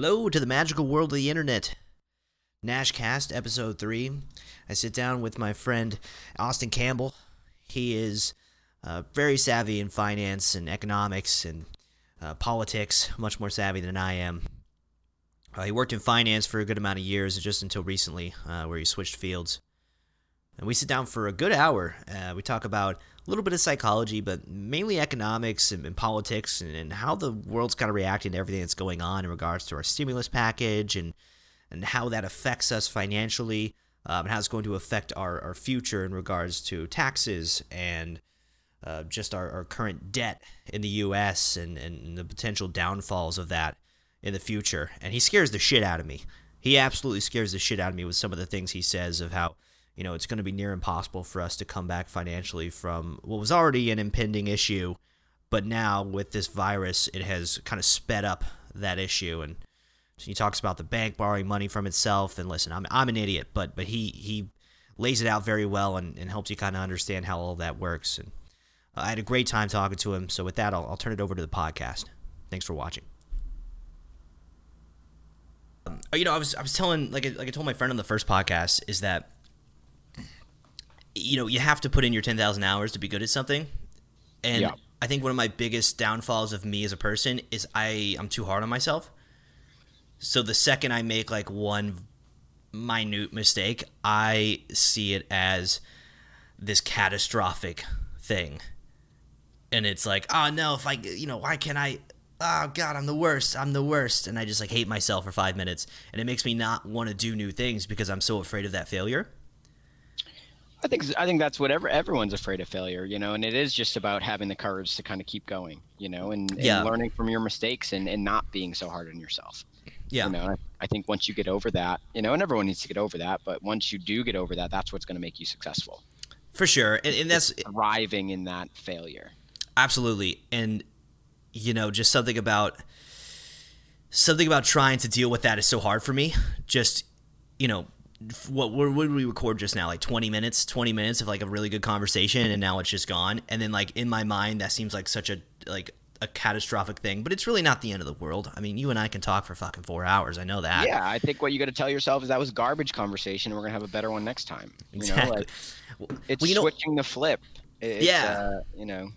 Hello to the magical world of the internet. Nashcast, episode 3. I sit down with my friend Austin Campbell. He is uh, very savvy in finance and economics and uh, politics, much more savvy than I am. Uh, he worked in finance for a good amount of years, just until recently, uh, where he switched fields. And we sit down for a good hour. Uh, we talk about a little bit of psychology, but mainly economics and, and politics and, and, how the world's kind of reacting to everything that's going on in regards to our stimulus package and and how that affects us financially um, and how it's going to affect our, our future in regards to taxes and uh, just our, our current debt in the U.S. And, and the potential downfalls of that in the future. And he scares the shit out of me. He absolutely scares the shit out of me with some of the things he says of how you know, it's going to be near impossible for us to come back financially from what was already an impending issue, but now with this virus, it has kind of sped up that issue. And he talks about the bank borrowing money from itself. And listen, I'm I'm an idiot, but but he he lays it out very well and, and helps you kind of understand how all that works. And I had a great time talking to him. So with that, I'll, I'll turn it over to the podcast. Thanks for watching. Um, you know, I was I was telling like I, like I told my friend on the first podcast is that you know, you have to put in your 10,000 hours to be good at something. And yeah. I think one of my biggest downfalls of me as a person is I I'm too hard on myself. So the second I make like one minute mistake, I see it as this catastrophic thing. And it's like, oh no, if I, you know, why can't I? Oh God, I'm the worst. I'm the worst. And I just like hate myself for five minutes. And it makes me not want to do new things because I'm so afraid of that failure. I think I think that's whatever everyone's afraid of failure, you know, and it is just about having the courage to kind of keep going, you know, and, and yeah. learning from your mistakes and, and not being so hard on yourself. Yeah. You know, I, I think once you get over that, you know, and everyone needs to get over that, but once you do get over that, that's what's going to make you successful. For sure. And, and that's thriving in that failure. Absolutely. And, you know, just something about something about trying to deal with that is so hard for me. Just, you know, what what did we record just now? Like 20 minutes 20 minutes of like a really good conversation and now it's just gone. And then like in my mind that seems like such a like a catastrophic thing but it's really not the end of the world. I mean you and i can talk for fucking four hours. I know that. Yeah i think what you got to tell yourself is that was garbage conversation. And we're gonna have a better one next time you exactly. know like, it's well, you switching know, the flip. It's, yeah. uh, you know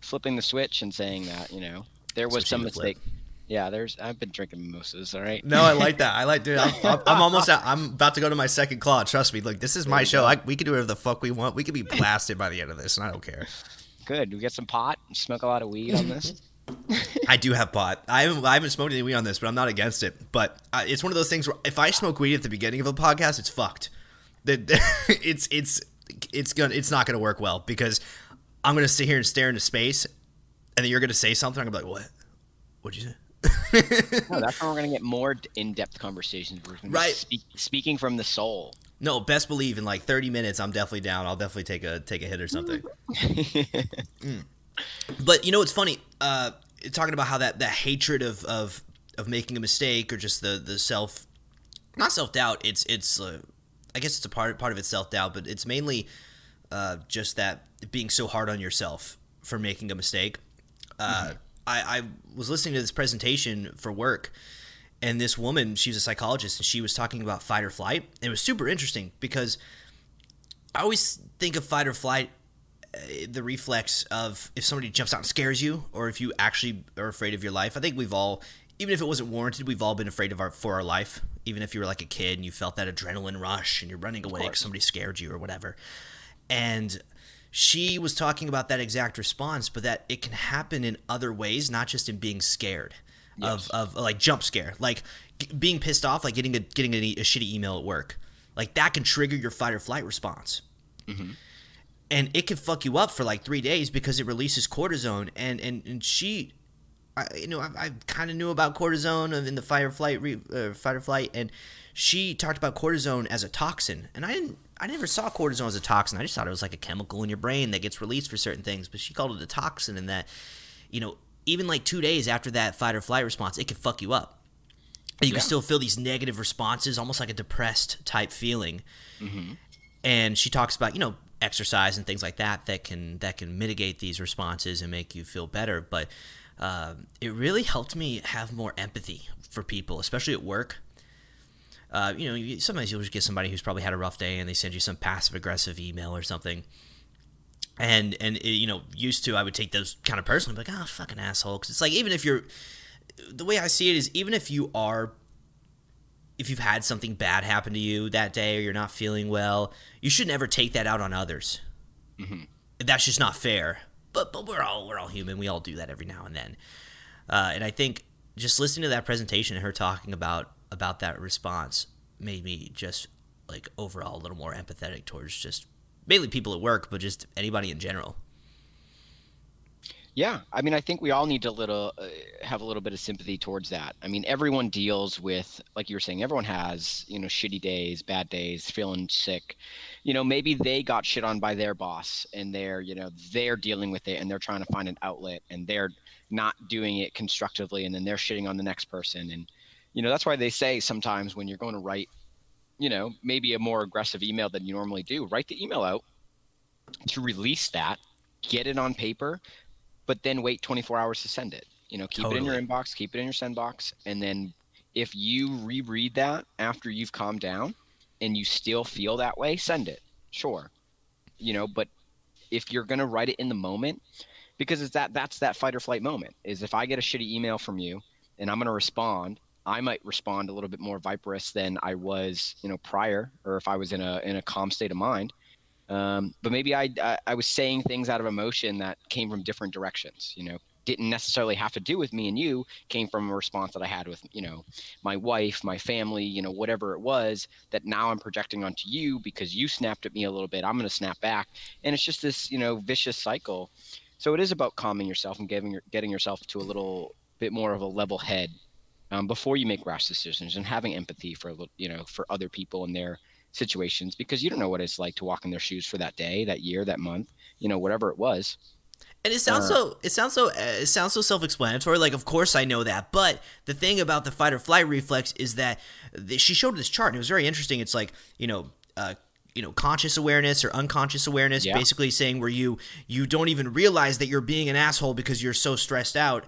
flipping the switch and saying that you know there was switching some mistake flip yeah, there's. I've been drinking mimosas. All right. No, I like that. I like, dude. I'm, I'm almost. Out, I'm about to go to my second claw. Trust me. Look, this is my show. I, we can do whatever the fuck we want. We can be blasted by the end of this, and I don't care. Good. We get some pot. Smoke a lot of weed on this. I do have pot. I haven't, I haven't smoked any weed on this, but I'm not against it. But uh, it's one of those things where if I smoke weed at the beginning of a podcast, it's fucked. it's it's it's gonna it's not gonna work well because I'm gonna sit here and stare into space, and then you're gonna say something. I'm gonna be like, what? What'd you say? no, that's how we're gonna get more in-depth conversations. right, speak, speaking from the soul. No, best believe in like 30 minutes, I'm definitely down. I'll definitely take a take a hit or something. mm. But you know, it's funny uh, talking about how that that hatred of of of making a mistake or just the the self, not self doubt. It's it's uh, I guess it's a part part of it's self doubt, but it's mainly uh, just that being so hard on yourself for making a mistake. Uh, mm-hmm. I, I was listening to this presentation for work, and this woman, she was a psychologist, and she was talking about fight or flight. And it was super interesting because I always think of fight or flight, uh, the reflex of if somebody jumps out and scares you, or if you actually are afraid of your life. I think we've all, even if it wasn't warranted, we've all been afraid of our for our life. Even if you were like a kid and you felt that adrenaline rush and you're running away because somebody scared you or whatever. And she was talking about that exact response, but that it can happen in other ways, not just in being scared yes. of, of like jump scare, like being pissed off, like getting a getting a, a, shitty email at work, like that can trigger your fight or flight response, mm-hmm. and it can fuck you up for like three days because it releases cortisone, and and and she. I, you know, I, I kind of knew about cortisone in the fight or flight, re, uh, fight or flight, and she talked about cortisone as a toxin, and I didn't I never saw cortisone as a toxin. I just thought it was like a chemical in your brain that gets released for certain things. But she called it a toxin, and that, you know, even like two days after that fight or flight response, it can fuck you up. You yeah. can still feel these negative responses, almost like a depressed type feeling. Mm-hmm. And she talks about, you know, exercise and things like that that can that can mitigate these responses and make you feel better. But uh, it really helped me have more empathy for people, especially at work. Uh, you know, sometimes you'll just get somebody who's probably had a rough day and they send you some passive aggressive email or something. And and it, you know, used to I would take those kind of personally, like, oh, fucking asshole. Because it's like even if you're, the way I see it is even if you are, if you've had something bad happen to you that day or you're not feeling well, you should never take that out on others. Mm-hmm. That's just not fair. But but we're all we're all human. We all do that every now and then. Uh, and I think just listening to that presentation and her talking about about that response made me just like overall a little more empathetic towards just mainly people at work, but just anybody in general. Yeah, I mean, I think we all need to little uh, have a little bit of sympathy towards that. I mean, everyone deals with, like you were saying, everyone has you know shitty days, bad days, feeling sick. You know, maybe they got shit on by their boss, and they're you know they're dealing with it, and they're trying to find an outlet, and they're not doing it constructively, and then they're shitting on the next person, and you know that's why they say sometimes when you're going to write, you know, maybe a more aggressive email than you normally do, write the email out to release that, get it on paper but then wait 24 hours to send it. You know, keep totally. it in your inbox, keep it in your send box, and then if you reread that after you've calmed down and you still feel that way, send it. Sure. You know, but if you're going to write it in the moment, because it's that that's that fight or flight moment. Is if I get a shitty email from you and I'm going to respond, I might respond a little bit more viperous than I was, you know, prior, or if I was in a in a calm state of mind. Um, but maybe I, I, I was saying things out of emotion that came from different directions. You know, didn't necessarily have to do with me and you. Came from a response that I had with you know my wife, my family, you know whatever it was that now I'm projecting onto you because you snapped at me a little bit. I'm going to snap back, and it's just this you know vicious cycle. So it is about calming yourself and getting getting yourself to a little bit more of a level head um, before you make rash decisions and having empathy for you know for other people and their situations because you don't know what it's like to walk in their shoes for that day, that year, that month, you know, whatever it was. And it sounds uh, so it sounds so uh, it sounds so self-explanatory. Like, of course I know that, but the thing about the fight or flight reflex is that the, she showed this chart, and it was very interesting. It's like you know, uh, you know, conscious awareness or unconscious awareness, yeah. basically saying where you you don't even realize that you're being an asshole because you're so stressed out,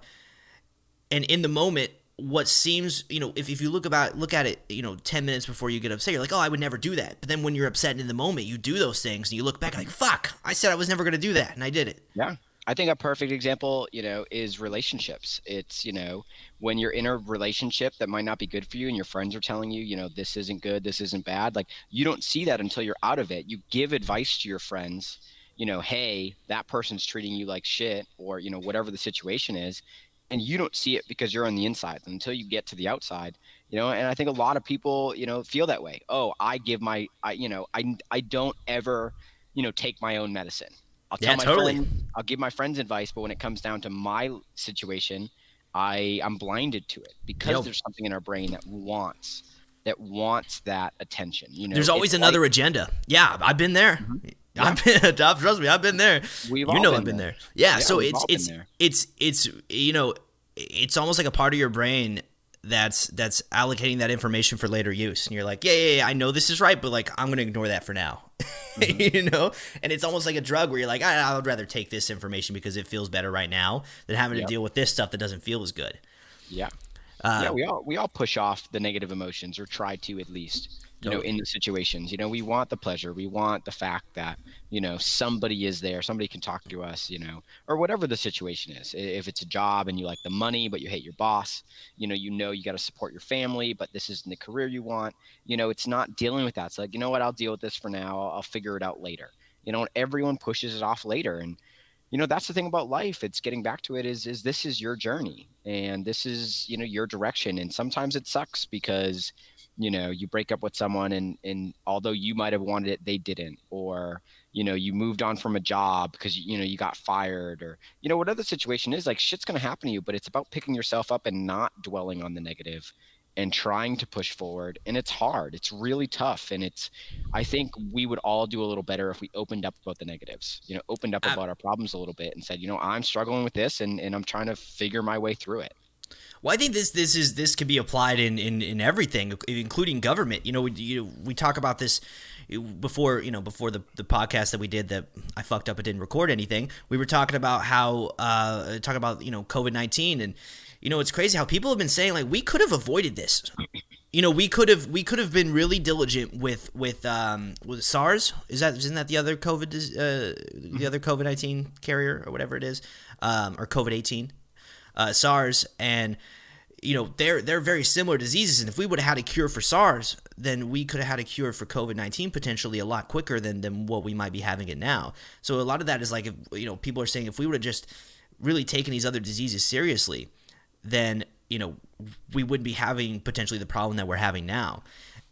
and in the moment what seems you know if, if you look about look at it you know 10 minutes before you get upset you're like oh i would never do that. But then when you're upset in the moment you do those things and you look back like fuck i said i was never going to do that and i did it. Yeah. I think a perfect example you know is relationships. It's you know when you're in a relationship that might not be good for you and your friends are telling you you know this isn't good this isn't bad like you don't see that until you're out of it. You give advice to your friends you know hey that person's treating you like shit or you know whatever the situation is and you don't see it because you're on the inside until you get to the outside you know and i think a lot of people you know feel that way oh i give my i you know i i don't ever you know take my own medicine i'll tell yeah, my totally. friends i'll give my friends advice but when it comes down to my situation i i'm blinded to it because yep. there's something in our brain that wants that wants that attention you know there's always another like, agenda yeah i've been there mm-hmm. Yeah. I've been, trust me, I've been there. We've you know, I've been there. there. Yeah, yeah, so it's it's it's it's you know, it's almost like a part of your brain that's that's allocating that information for later use, and you're like, yeah, yeah, yeah I know this is right, but like I'm gonna ignore that for now, mm-hmm. you know. And it's almost like a drug where you're like, I, I, would rather take this information because it feels better right now than having yep. to deal with this stuff that doesn't feel as good. Yeah. Uh, yeah, we all we all push off the negative emotions or try to at least you know in the situations. You know we want the pleasure. We want the fact that you know somebody is there. Somebody can talk to us you know or whatever the situation is. If it's a job and you like the money but you hate your boss you know you know you got to support your family but this isn't the career you want you know it's not dealing with that. It's like you know what? I'll deal with this for now. I'll, I'll figure it out later. You know everyone pushes it off later. And you know that's the thing about life. It's getting back to it is is this is your journey. And this is you know your direction. And sometimes it sucks because you know you break up with someone and and although you might have wanted it they didn't. Or you know you moved on from a job because you know you got fired or you know whatever the situation is like shit's going to happen to you but it's about picking yourself up and not dwelling on the negative and trying to push forward. And it's hard. It's really tough. And it's i think we would all do a little better if we opened up about the negatives you know opened up about our problems a little bit and said you know i'm struggling with this and, and i'm trying to figure my way through it well, I think this this is this can be applied in in, in everything, including government. You know, we you, we talk about this. before you know before the, the podcast that we did that I fucked up and didn't record anything. We were talking about how uh, talking about you know COVID nineteen and you know it's crazy how people have been saying like we could have avoided this. You know we could have we could have been really diligent with with um with SARS. Is that isn't that the other COVID uh, the other COVID nineteen carrier or whatever it is um, or COVID eighteen uh, SARS and you know they're they're very similar diseases. And if we would have had a cure for SARS then we could have had a cure for COVID-19 potentially a lot quicker than than what we might be having it now. So a lot of that is like if, you know people are saying if we would have just really taken these other diseases seriously then you know we wouldn't be having potentially the problem that we're having now.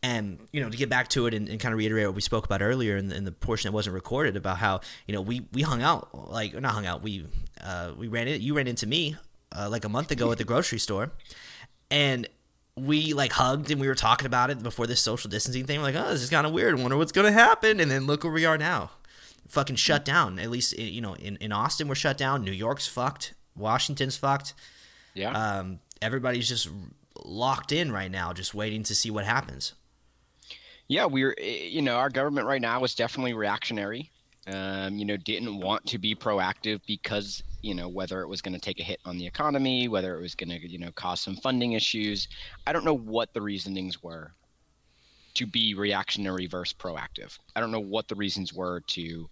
And you know to get back to it and, and kind of reiterate what we spoke about earlier in the, in the, portion that wasn't recorded about how you know we we hung out like not hung out we uh, we ran it you ran into me uh, like a month ago at the grocery store, and we like hugged and we were talking about it before this social distancing thing. We're like, oh, this is kind of weird. Wonder what's gonna happen. And then look where we are now, fucking shut down. At least you know in in Austin we're shut down. New York's fucked. Washington's fucked. Yeah. Um, everybody's just locked in right now, just waiting to see what happens. Yeah, we're you know our government right now is definitely reactionary. Um, you know, didn't want to be proactive because you know whether it was going to take a hit on the economy whether it was going to you know cause some funding issues. I don't know what the reasonings were to be reactionary versus proactive. I don't know what the reasons were to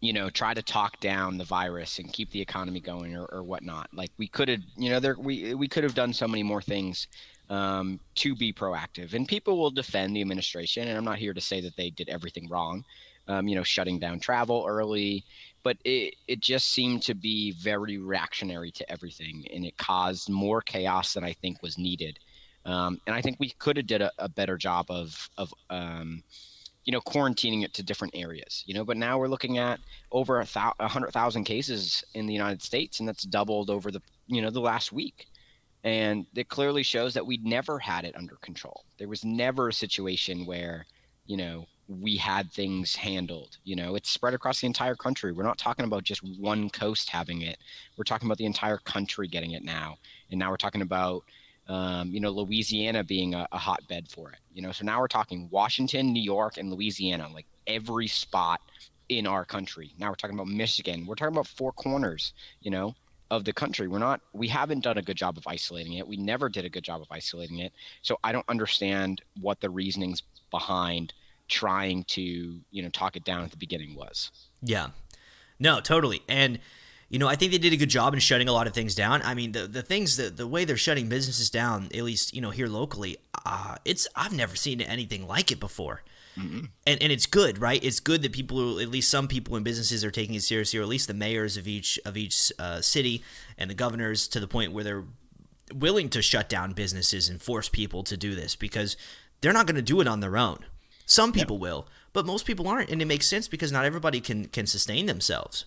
you know try to talk down the virus and keep the economy going or, or whatnot. Like we could have you know there we we could have done so many more things um, to be proactive. And people will defend the administration and i'm not here to say that they did everything wrong um, you know shutting down travel early but it, it just seemed to be very reactionary to everything and it caused more chaos than i think was needed. Um, and i think we could have did a, a, better job of of um, you know quarantining it to different areas you know? But now we're looking at over a, thou- a hundred thousand cases in the united states and that's doubled over the you know the last week. And it clearly shows that we'd never had it under control. There was never a situation where you know we had things handled. You know, it's spread across the entire country. We're not talking about just one coast having it. We're talking about the entire country getting it now. And now we're talking about, um, you know, Louisiana being a, a, hotbed for it. You know, so now we're talking Washington, New York, and Louisiana, like every spot in our country. Now we're talking about Michigan. We're talking about four corners. You know. Of the country, we're not, we haven't done a good job of isolating it. We never did a good job of isolating it. So I don't understand what the reasonings behind trying to you know talk it down at the beginning was. Yeah, no, totally, and you know I think they did a good job in shutting a lot of things down. I mean the the things that the way they're shutting businesses down, at least you know here locally, uh, it's I've never seen anything like it before. Mm-hmm. And, and it's good, right? It's good that people, at least some people in businesses, are taking it seriously, or at least the mayors of each of each uh, city and the governors, to the point where they're willing to shut down businesses and force people to do this because they're not going to do it on their own. Some people will, but most people aren't, and it makes sense because not everybody can can sustain themselves.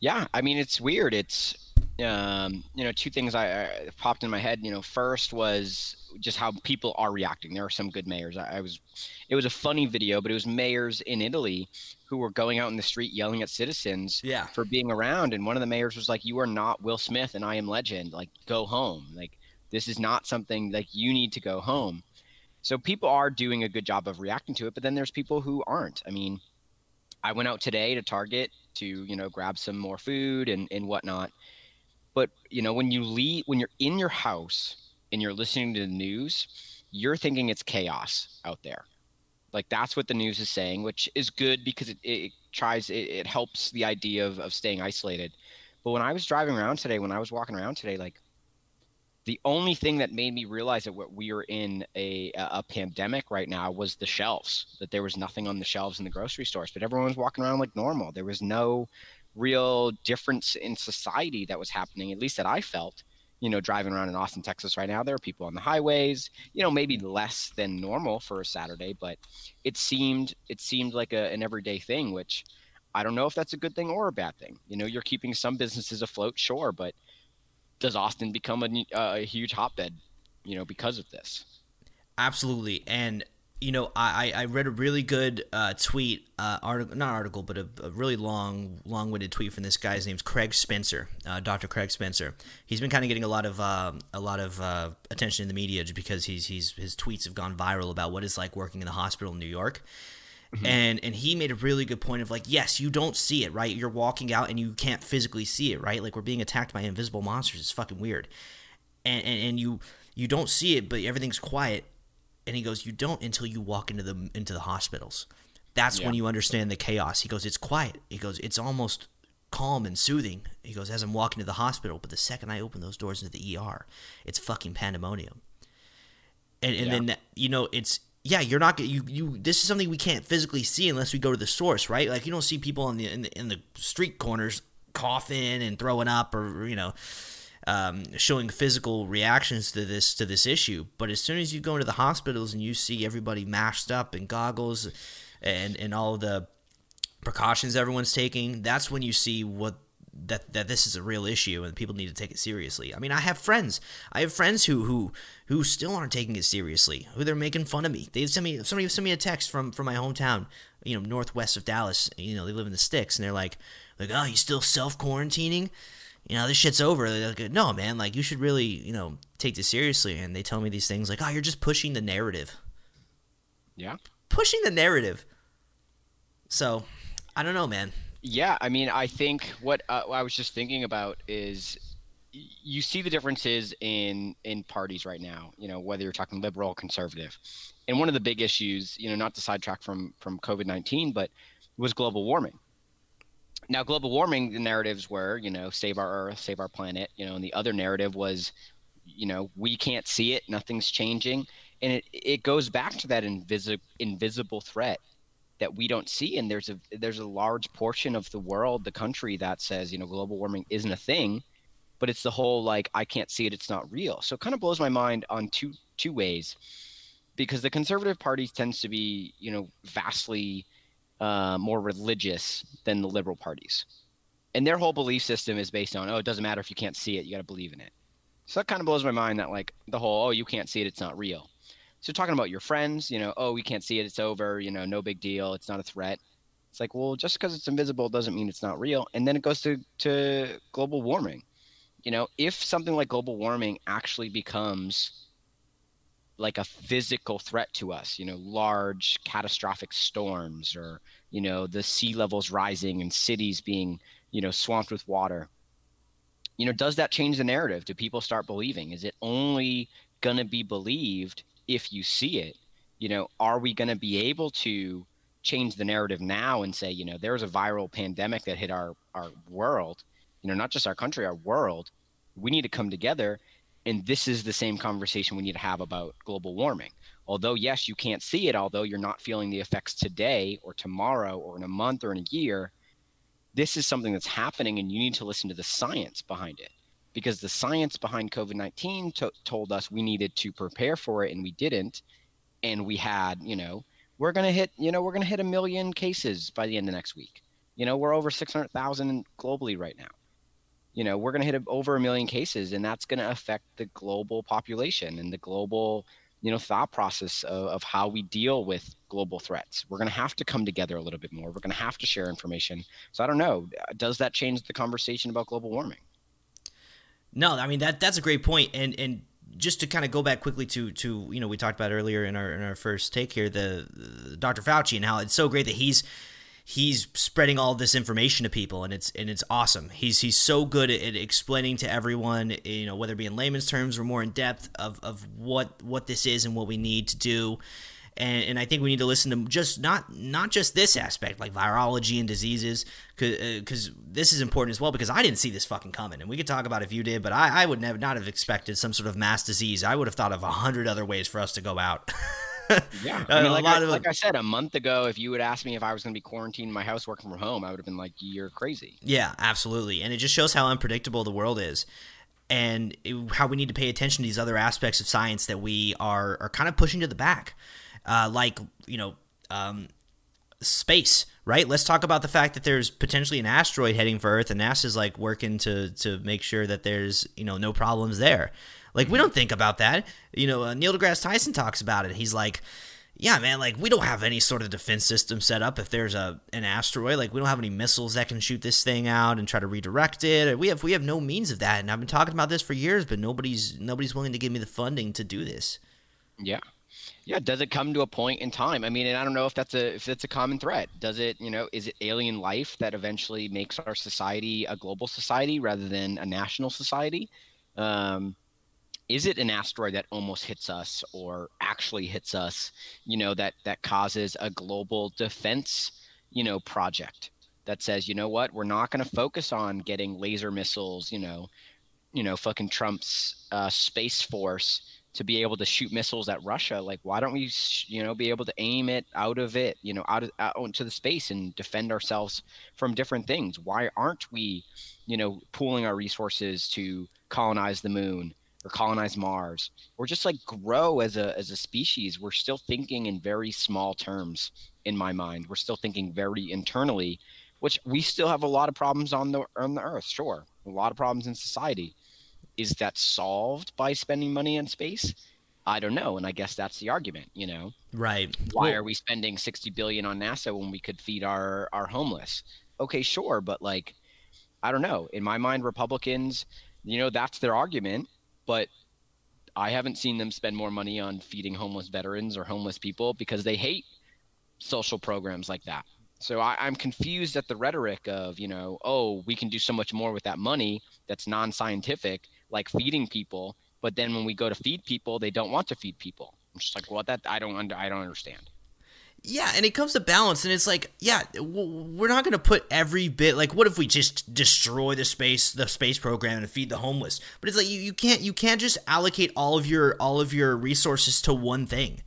Yeah, I mean it's weird. It's um, you know two things I, I, popped in my head. You know, first was just how people are reacting. There are some good mayors. I, I was, it was a funny video, but it was mayors in Italy who were going out in the street yelling at citizens yeah. for being around. And one of the mayors was like, "You are not Will Smith, and I am Legend. Like, go home. Like, this is not something like you need to go home." So people are doing a good job of reacting to it, but then there's people who aren't. I mean, I went out today to Target to, you know, grab some more food and, and whatnot. But, you know, when you leave, when you're in your house and you're listening to the news, you're thinking it's chaos out there. Like that's what the news is saying, which is good because it, it tries, it, it helps the idea of, of staying isolated. But when I was driving around today, when I was walking around today, like the only thing that made me realize that we were in a, a pandemic right now was the shelves that there was nothing on the shelves in the grocery stores but everyone was walking around like normal. There was no real difference in society that was happening at least that i felt. You know driving around in austin texas right now there are people on the highways you know maybe less than normal for a saturday but it seemed it seemed like a, an everyday thing which i don't know if that's a good thing or a bad thing. You know you're keeping some businesses afloat sure but does Austin become a, a huge hotbed, you know, because of this? Absolutely. And you know, I, I read a really good uh, tweet, uh, article, not article, but a, a, really long, long-winded tweet from this guy's name's Craig Spencer, uh, Dr. Craig Spencer. He's been kind of getting a lot of um, a lot of uh, attention in the media just because he's he's his tweets have gone viral about what it's like working in the hospital in New York. Mm-hmm. And and he made a really good point of like, yes, you don't see it, right? You're walking out and you can't physically see it, right? Like we're being attacked by invisible monsters. It's fucking weird. And and, and you you don't see it, but everything's quiet and he goes, "You don't until you walk into the into the hospitals. That's yeah. when you understand the chaos." He goes, "It's quiet." He goes, "It's almost calm and soothing." He goes, "As I'm walking to the hospital, but the second I open those doors into the ER, it's fucking pandemonium." And, and yeah. then you know it's yeah, you're not you you. This is something we can't physically see unless we go to the source, right? Like you don't see people in the in the, in the street corners coughing and throwing up, or you know, um, showing physical reactions to this to this issue. But as soon as you go into the hospitals and you see everybody mashed up in goggles and and all the precautions everyone's taking, that's when you see what that that this is a real issue and people need to take it seriously. I mean, I have friends. I have friends who who who still aren't taking it seriously. Who they're making fun of me. They send me somebody sent me a text from from my hometown, you know, northwest of Dallas. You know, they live in the sticks, and they're like, like, oh, you still self quarantining? you know, this shit's over. They're like, no, man, like you should really, you know, take this seriously. And they tell me these things like, oh, you're just pushing the narrative. Yeah. Pushing the narrative. So, I don't know, man. Yeah, I mean, I think what, uh, I was just thinking about is you see the differences in in parties right now. You know, whether you're talking liberal, conservative, and one of the big issues, you know, not to sidetrack from from COVID nineteen, but was global warming now global warming the narratives were you know save our earth save our planet you know and the other narrative was you know we can't see it nothing's changing and it it goes back to that invisible invisible threat that we don't see and there's a there's a large portion of the world the country that says you know global warming isn't a thing but it's the whole like i can't see it it's not real so it kind of blows my mind on two two ways because the conservative party tends to be you know vastly uh, more religious than the liberal parties. And their whole belief system is based on, oh, it doesn't matter if you can't see it, you got to believe in it. So that kind of blows my mind that, like, the whole, oh, you can't see it, it's not real. So talking about your friends, you know, oh, we can't see it, it's over, you know, no big deal, it's not a threat. It's like, well, just because it's invisible doesn't mean it's not real. And then it goes to, to global warming. You know, if something like global warming actually becomes like a physical threat to us you know large catastrophic storms or you know the sea levels rising and cities being you know swamped with water you know does that change the narrative do people start believing is it only going to be believed if you see it you know are we going to be able to change the narrative now and say you know there's a viral pandemic that hit our our world you know not just our country our world we need to come together and this is the same conversation we need to have about global warming. Although, yes, you can't see it, although you're not feeling the effects today or tomorrow or in a month or in a year, this is something that's happening and you need to listen to the science behind it. Because the science behind COVID 19 to- told us we needed to prepare for it and we didn't. And we had, you know, we're going to hit, you know, we're going to hit a million cases by the end of next week. You know, we're over 600,000 globally right now. You know we're going to hit over a million cases and that's going to affect the global population and the global you know thought process of, of how we deal with global threats. We're going to have to come together a little bit more. We're going to have to share information. So i don't know. Does that change the conversation about global warming no i mean that that's a great point and and just to kind of go back quickly to to you know we talked about earlier in our in our first take here the, the Dr. Fauci and how it's so great that he's he's spreading all this information to people and it's and it's awesome he's he's so good at, explaining to everyone you know whether it be in layman's terms or more in depth of, of what what this is and what we need to do and, and I think we need to listen to just not not just this aspect like virology and diseases because uh, this is important as well because I didn't see this fucking coming. And we could talk about if you did but I, I would never not have expected some sort of mass disease. I would have thought of a hundred other ways for us to go out. Yeah, I mean, like, I, of, like I said, a month ago, if you would ask me if I was going to be quarantined in my house working from home, I would have been like, "You're crazy." Yeah, absolutely, and it just shows how unpredictable the world is, and it, how we need to pay attention to these other aspects of science that we are are kind of pushing to the back, uh, like you know, um, space. Right. Let's talk about the fact that there's potentially an asteroid heading for Earth, and NASA's like working to to make sure that there's you know no problems there. Like we don't think about that. You know, uh, Neil deGrasse Tyson talks about it. He's like, yeah, man, like we don't have any sort of defense system set up if there's a an asteroid. Like we don't have any missiles that can shoot this thing out and try to redirect it. We have we have no means of that. And I've been talking about this for years, but nobody's nobody's willing to give me the funding to do this. Yeah. Yeah, does it come to a point in time? I mean, and I don't know if that's a if that's a common threat. Does it, you know, is it alien life that eventually makes our society a global society rather than a national society? Um, is it an asteroid that almost hits us or actually hits us you know that that causes a global defense you know project that says you know what we're not going to focus on getting laser missiles you know you know fucking trump's uh, space force to be able to shoot missiles at russia like why don't we you know be able to aim it out of it you know out of out into the space and defend ourselves from different things why aren't we you know pooling our resources to colonize the moon or colonize Mars or just like grow as a as a species, we're still thinking in very small terms in my mind. We're still thinking very internally, which we still have a lot of problems on the on the earth, sure. A lot of problems in society. Is that solved by spending money in space? I don't know, and I guess that's the argument, you know. Right. Why well, are we spending 60 billion on NASA when we could feed our our homeless? Okay, sure, but like I don't know. In my mind Republicans, you know, that's their argument but I haven't seen them spend more money on feeding homeless veterans or homeless people because they hate social programs like that. So I, am confused at the rhetoric of, you know, oh, we can do so much more with that money that's non scientific, like feeding people. But then when we go to feed people, they don't want to feed people. I'm just like? Well, that I don't under, I don't understand. Yeah, and it comes to balance, and it's like, yeah, we're not going to put every bit. Like, what if we just destroy the space, the space program, and feed the homeless? But it's like you, you can't you can't just allocate all of your all of your resources to one thing.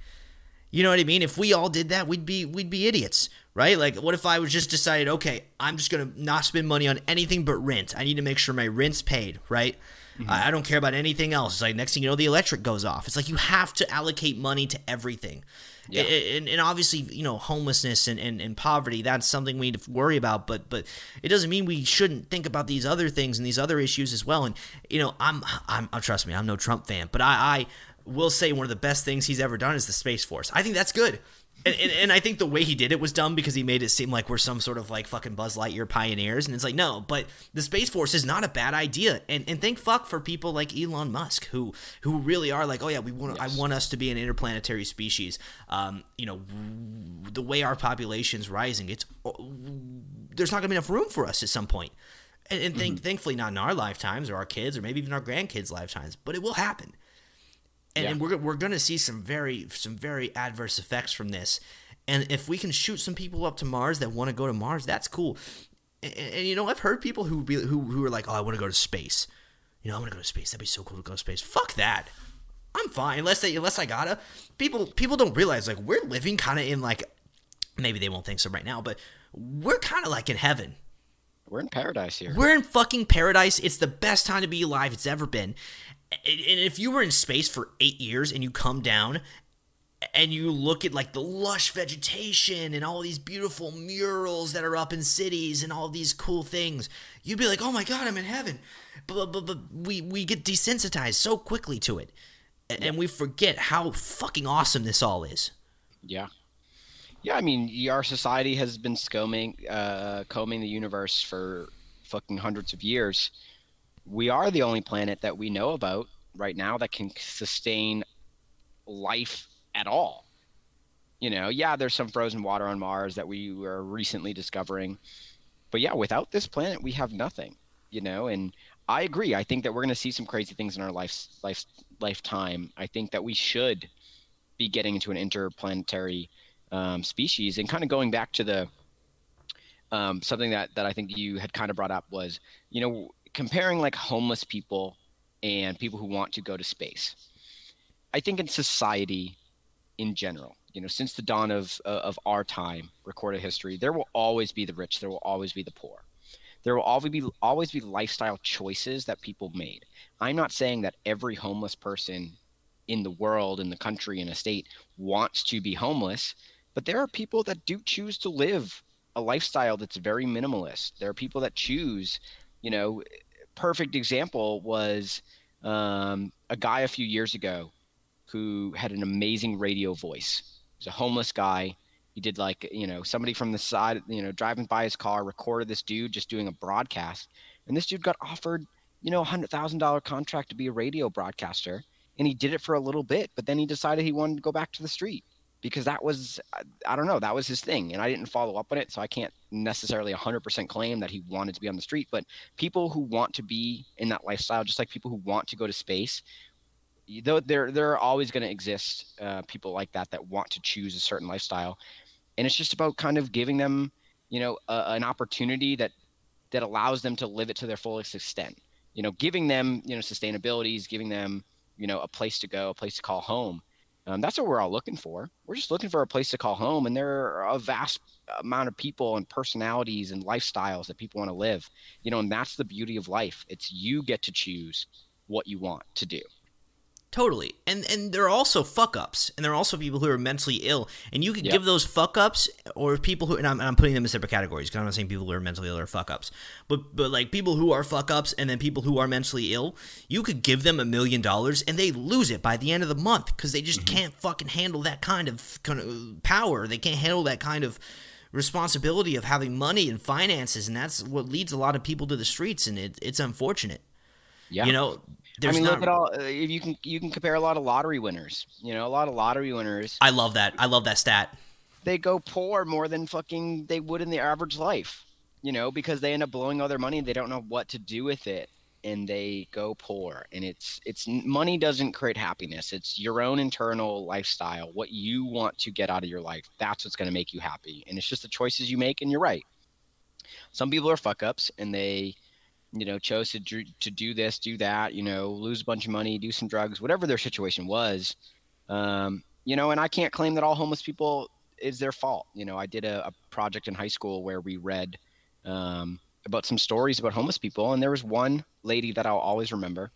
You know what I mean? If we all did that, we'd be we'd be idiots, right? Like, what if I was just decided, okay, I'm just gonna not spend money on anything but rent. I need to make sure my rent's paid, right? Mm-hmm. I, don't care about anything else. It's like next thing you know, the electric goes off. It's like you have to allocate money to everything. Yeah. And, and obviously, you know, homelessness and, and, and poverty, that's something we need to worry about. But but it doesn't mean we shouldn't think about these other things and these other issues as well. And, you know, I'm, I'm, I'm trust me, I'm no Trump fan, but I, I will say one of the best things he's ever done is the Space Force. I think that's good. And, and, and, I think the way he did it was dumb because he made it seem like we're some sort of like fucking Buzz Lightyear pioneers. And it's like, no, but the Space Force is not a bad idea. And, and thank fuck for people like Elon Musk who who really are like, oh yeah, we want yes. I want us to be an interplanetary species. Um, you know, the way our population's rising, it's there's not gonna be enough room for us at some point. And, and think, mm-hmm. thankfully, not in our lifetimes or our kids or maybe even our grandkids' lifetimes, but it will happen and, yeah. and we're we're going to see some very some very adverse effects from this. And if we can shoot some people up to Mars that want to go to Mars, that's cool. And, and you know, I've heard people who be, who who are like, "Oh, I want to go to space." You know, I want to go to space. That'd be so cool to go to space. Fuck that. I'm fine unless they unless I gotta. People people don't realize like we're living kind of in like maybe they won't think so right now, but we're kind of like in heaven. We're in paradise here. We're in fucking paradise. It's the best time to be alive it's ever been and if you were in space for eight years and you come down and you look at like the lush vegetation and all these beautiful murals that are up in cities and all these cool things, you'd be like, "Oh my god, I'm in heaven." But but, but we we get desensitized so quickly to it, and we forget how fucking awesome this all is. Yeah, yeah. I mean, our society has been combing uh, combing the universe for fucking hundreds of years we are the only planet that we know about right now that can sustain life at all. You know, yeah, there's some frozen water on Mars that we were recently discovering. But yeah, without this planet, we have nothing, you know, and I agree. I think that we're going to see some crazy things in our life, life lifetime. I think that we should be getting into an interplanetary um, species and kind of going back to the um, something that that I think you had kind of brought up was, you know, comparing like homeless people and people who want to go to space. I think in society in general, you know, since the dawn of uh, of our time, recorded history, there will always be the rich, there will always be the poor. There will always be always be lifestyle choices that people made. I'm not saying that every homeless person in the world, in the country, in a state wants to be homeless, but there are people that do choose to live a lifestyle that's very minimalist. There are people that choose you know, perfect example was um, a guy a few years ago who had an amazing radio voice. He's a homeless guy. He did like you know somebody from the side, you know, driving by his car recorded this dude just doing a broadcast, and this dude got offered you know a hundred thousand dollar contract to be a radio broadcaster, and he did it for a little bit, but then he decided he wanted to go back to the street because that was I don't know that was his thing and I didn't follow up on it so I can't necessarily 100% claim that he wanted to be on the street but people who want to be in that lifestyle just like people who want to go to space though there there are always going to exist uh, people like that that want to choose a certain lifestyle and it's just about kind of giving them you know a, an opportunity that that allows them to live it to their fullest extent you know giving them you know sustainabilities giving them you know a place to go a place to call home um, that's what we're all looking for. We're just looking for a place to call home, and there are a vast amount of people and personalities and lifestyles that people want to live. You know, and that's the beauty of life. It's you get to choose what you want to do. Totally. And and there are also fuck ups, and there are also people who are mentally ill, and you could yep. give those fuck ups or people who, and I'm, and I'm putting them in separate categories because I'm not saying people who are mentally ill are fuck ups, but but like people who are fuck ups and then people who are mentally ill, you could give them a million dollars and they lose it by the end of the month because they just mm-hmm. can't fucking handle that kind of kind of power. They can't handle that kind of responsibility of having money and finances, and that's what leads a lot of people to the streets, and it, it's unfortunate. Yeah. You know, there's I mean, look at all. Uh, you can you can compare a lot of lottery winners. You know, a lot of lottery winners. I love that. I love that stat. They go poor more than fucking they would in the average life. You know, because they end up blowing all their money. They don't know what to do with it, and they go poor. And it's it's money doesn't create happiness. It's your own internal lifestyle. What you want to get out of your life. That's what's going to make you happy. And it's just the choices you make. And you're right. Some people are fuck ups, and they you know, chose to do, to do this, do that, you know, lose a bunch of money, do some drugs, whatever their situation was. Um, you know, and I can't claim that all homeless people is their fault. You know, I did a, a project in high school where we read um, about some stories about homeless people, and there was one lady that I'll always remember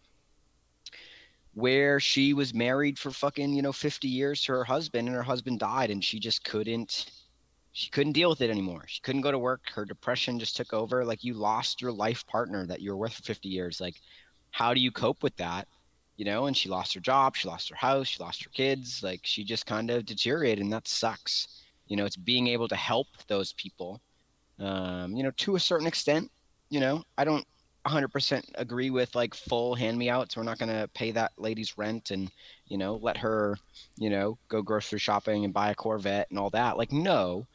where she was married for fucking, you know, 50 years to her husband, and her husband died, and she just couldn't she couldn't deal with it anymore. She couldn't go to work. Her depression just took over. Like you lost your life partner that you were with for 50 years. Like, how do you cope with that? You know, and she lost her job, she lost her house, she lost her kids. Like she just kind of deteriorated, and that sucks. You know, it's being able to help those people. Um, you know, to a certain extent. You know, I don't 100% agree with like full hand me outs. We're not going to pay that lady's rent and, you know, let her, you know, go grocery shopping and buy a Corvette and all that. Like, no,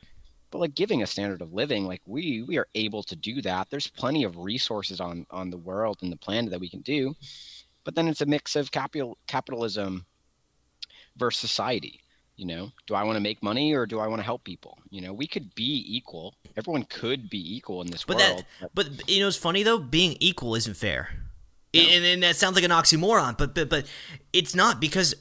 but like giving a standard of living like we we are able to do that there's plenty of resources on on the world and the planet that we can do but then it's a mix of capital capitalism versus society you know do i want to make money or do i want to help people you know we could be equal everyone could be equal in this but world that, but, you know it's funny though being equal isn't fair no. and, and that sounds like an oxymoron but but but it's not because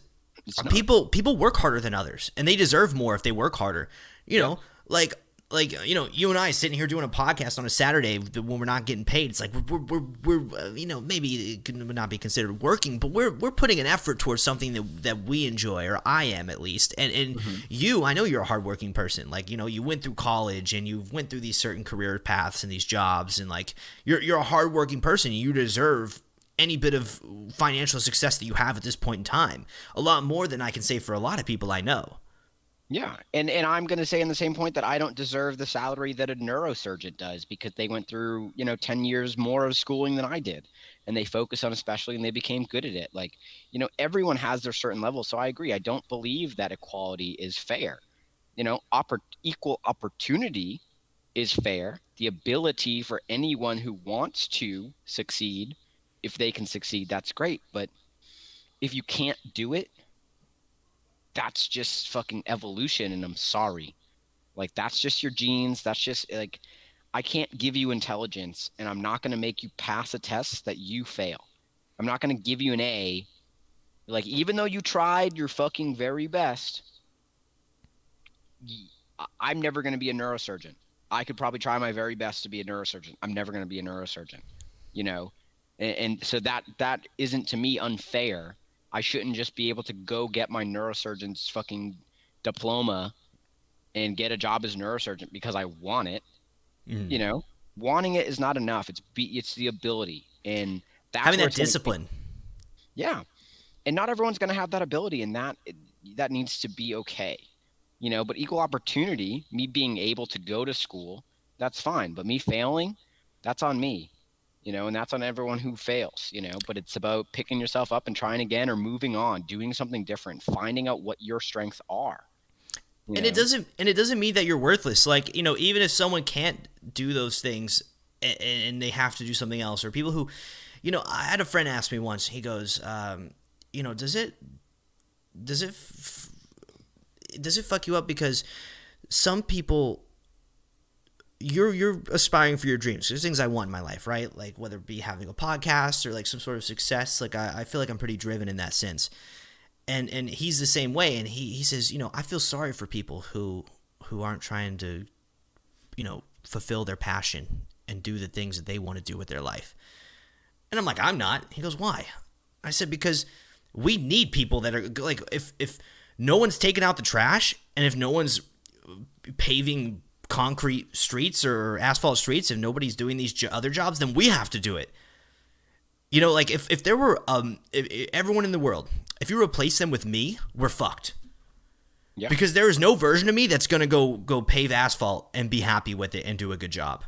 it's not. people people work harder than others and they deserve more if they work harder you yeah. know like like you know you and I sitting here doing a podcast on a Saturday when we're not getting paid. It's like we're we're, we're, we're uh, you know maybe it could not be considered working, but we're we're putting an effort towards something that that we enjoy, or I am at least. And and mm-hmm. you, I know you're a hardworking person. Like you know you went through college and you went through these certain career paths and these jobs, and like you're you're a hardworking person. You deserve any bit of financial success that you have at this point in time. A lot more than I can say for a lot of people I know. Yeah, and and I'm going to say in the same point that I don't deserve the salary that a neurosurgeon does because they went through you know ten years more of schooling than I did, and they focus on especially and they became good at it. Like you know everyone has their certain level, so I agree. I don't believe that equality is fair. You know, oppor- equal opportunity is fair. The ability for anyone who wants to succeed, if they can succeed, that's great. But if you can't do it, that's just fucking evolution and I'm sorry. Like that's just your genes. That's just like I can't give you intelligence and I'm not going to make you pass a test that you fail. I'm not going to give you an A. Like even though you tried your fucking very best, I'm never going to be a neurosurgeon. I could probably try my very best to be a neurosurgeon. I'm never going to be a neurosurgeon, you know? And, and so that that isn't to me unfair I shouldn't just be able to go get my neurosurgeon's fucking diploma and get a job as a neurosurgeon because I want it. Mm. You know, wanting it is not enough. It's be, it's the ability and having that discipline. yeah, and not everyone's going to have that ability, and that that needs to be okay. you know, but equal opportunity, me being able to go to school, that's fine. But me failing, that's on me, you know, and that's on everyone who fails, you know. But it's about picking yourself up and trying again or moving on, doing something different, finding out what your strengths are. and know? it doesn't and it doesn't mean that you're worthless. Like, you know, even if someone can't do those things and, and they have to do something else, or people who, you know, I had a friend ask me once, he goes, um, you know, does it does it f- does it fuck you up because some people you're you're aspiring for your dreams. There's things I want in my life, right? Like whether it be having a podcast or like some sort of success. Like I, I feel like I'm pretty driven in that sense. And and he's the same way. And he he says, you know, I feel sorry for people who who aren't trying to, you know, fulfill their passion and do the things that they want to do with their life. And I'm like, I'm not. He goes, why? I said because we need people that are like if if no one's taking out the trash and if no one's paving concrete streets or asphalt streets if nobody's doing these other jobs then we have to do it you know like if, if there were um if, if everyone in the world if you replace them with me we're fucked yeah. because there is no version of me that's going to go go pave asphalt and be happy with it and do a good job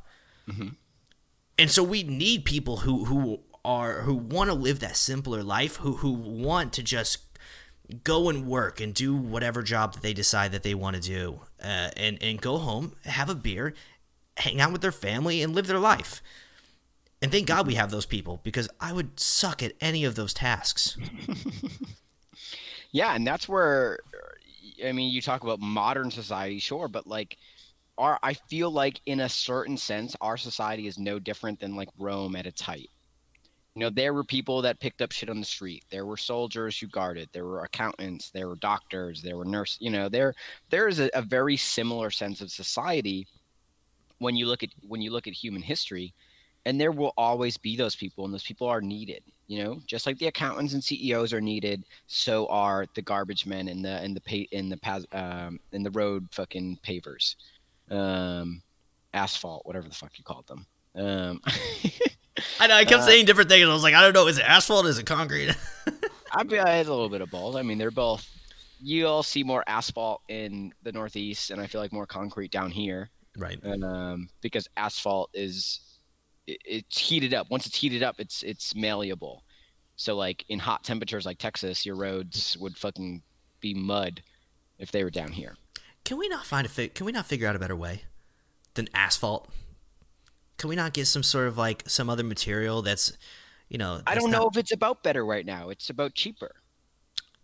mm-hmm. and so we need people who who are who want to live that simpler life, who who want to just go and work and do whatever job that they decide that they want to do, uh, and and go home, have a beer, hang out with their family, and live their life. And thank God we have those people because I would suck at any of those tasks. yeah, and that's where I mean, you talk about modern society, sure, but like our I feel like in a certain sense our society is no different than like Rome at its height you know there were people that picked up shit on the street. There were soldiers who guarded. There were accountants. There were doctors. There were nurses you know there there is a, a, very similar sense of society when you look at when you look at human history and there will always be those people and those people are needed you know? Just like the accountants and ceos are needed so are the garbage men and the and the pay in the um in the road fucking pavers. Um asphalt whatever the fuck you called them. Um I know. I kept uh, saying different things. I was like, I don't know. Is it asphalt? Is it concrete? I mean, it's a little bit of both. I mean, they're both. You all see more asphalt in the Northeast, and I feel like more concrete down here. Right. And um, because asphalt is, it, it's heated up. Once it's heated up, it's it's malleable. So like in hot temperatures like Texas, your roads would fucking be mud if they were down here. Can we not find a fi- Can we not figure out a better way than asphalt? Can we not get some sort of like some other material that's, you know? I don't know if it's about better right now. It's about cheaper.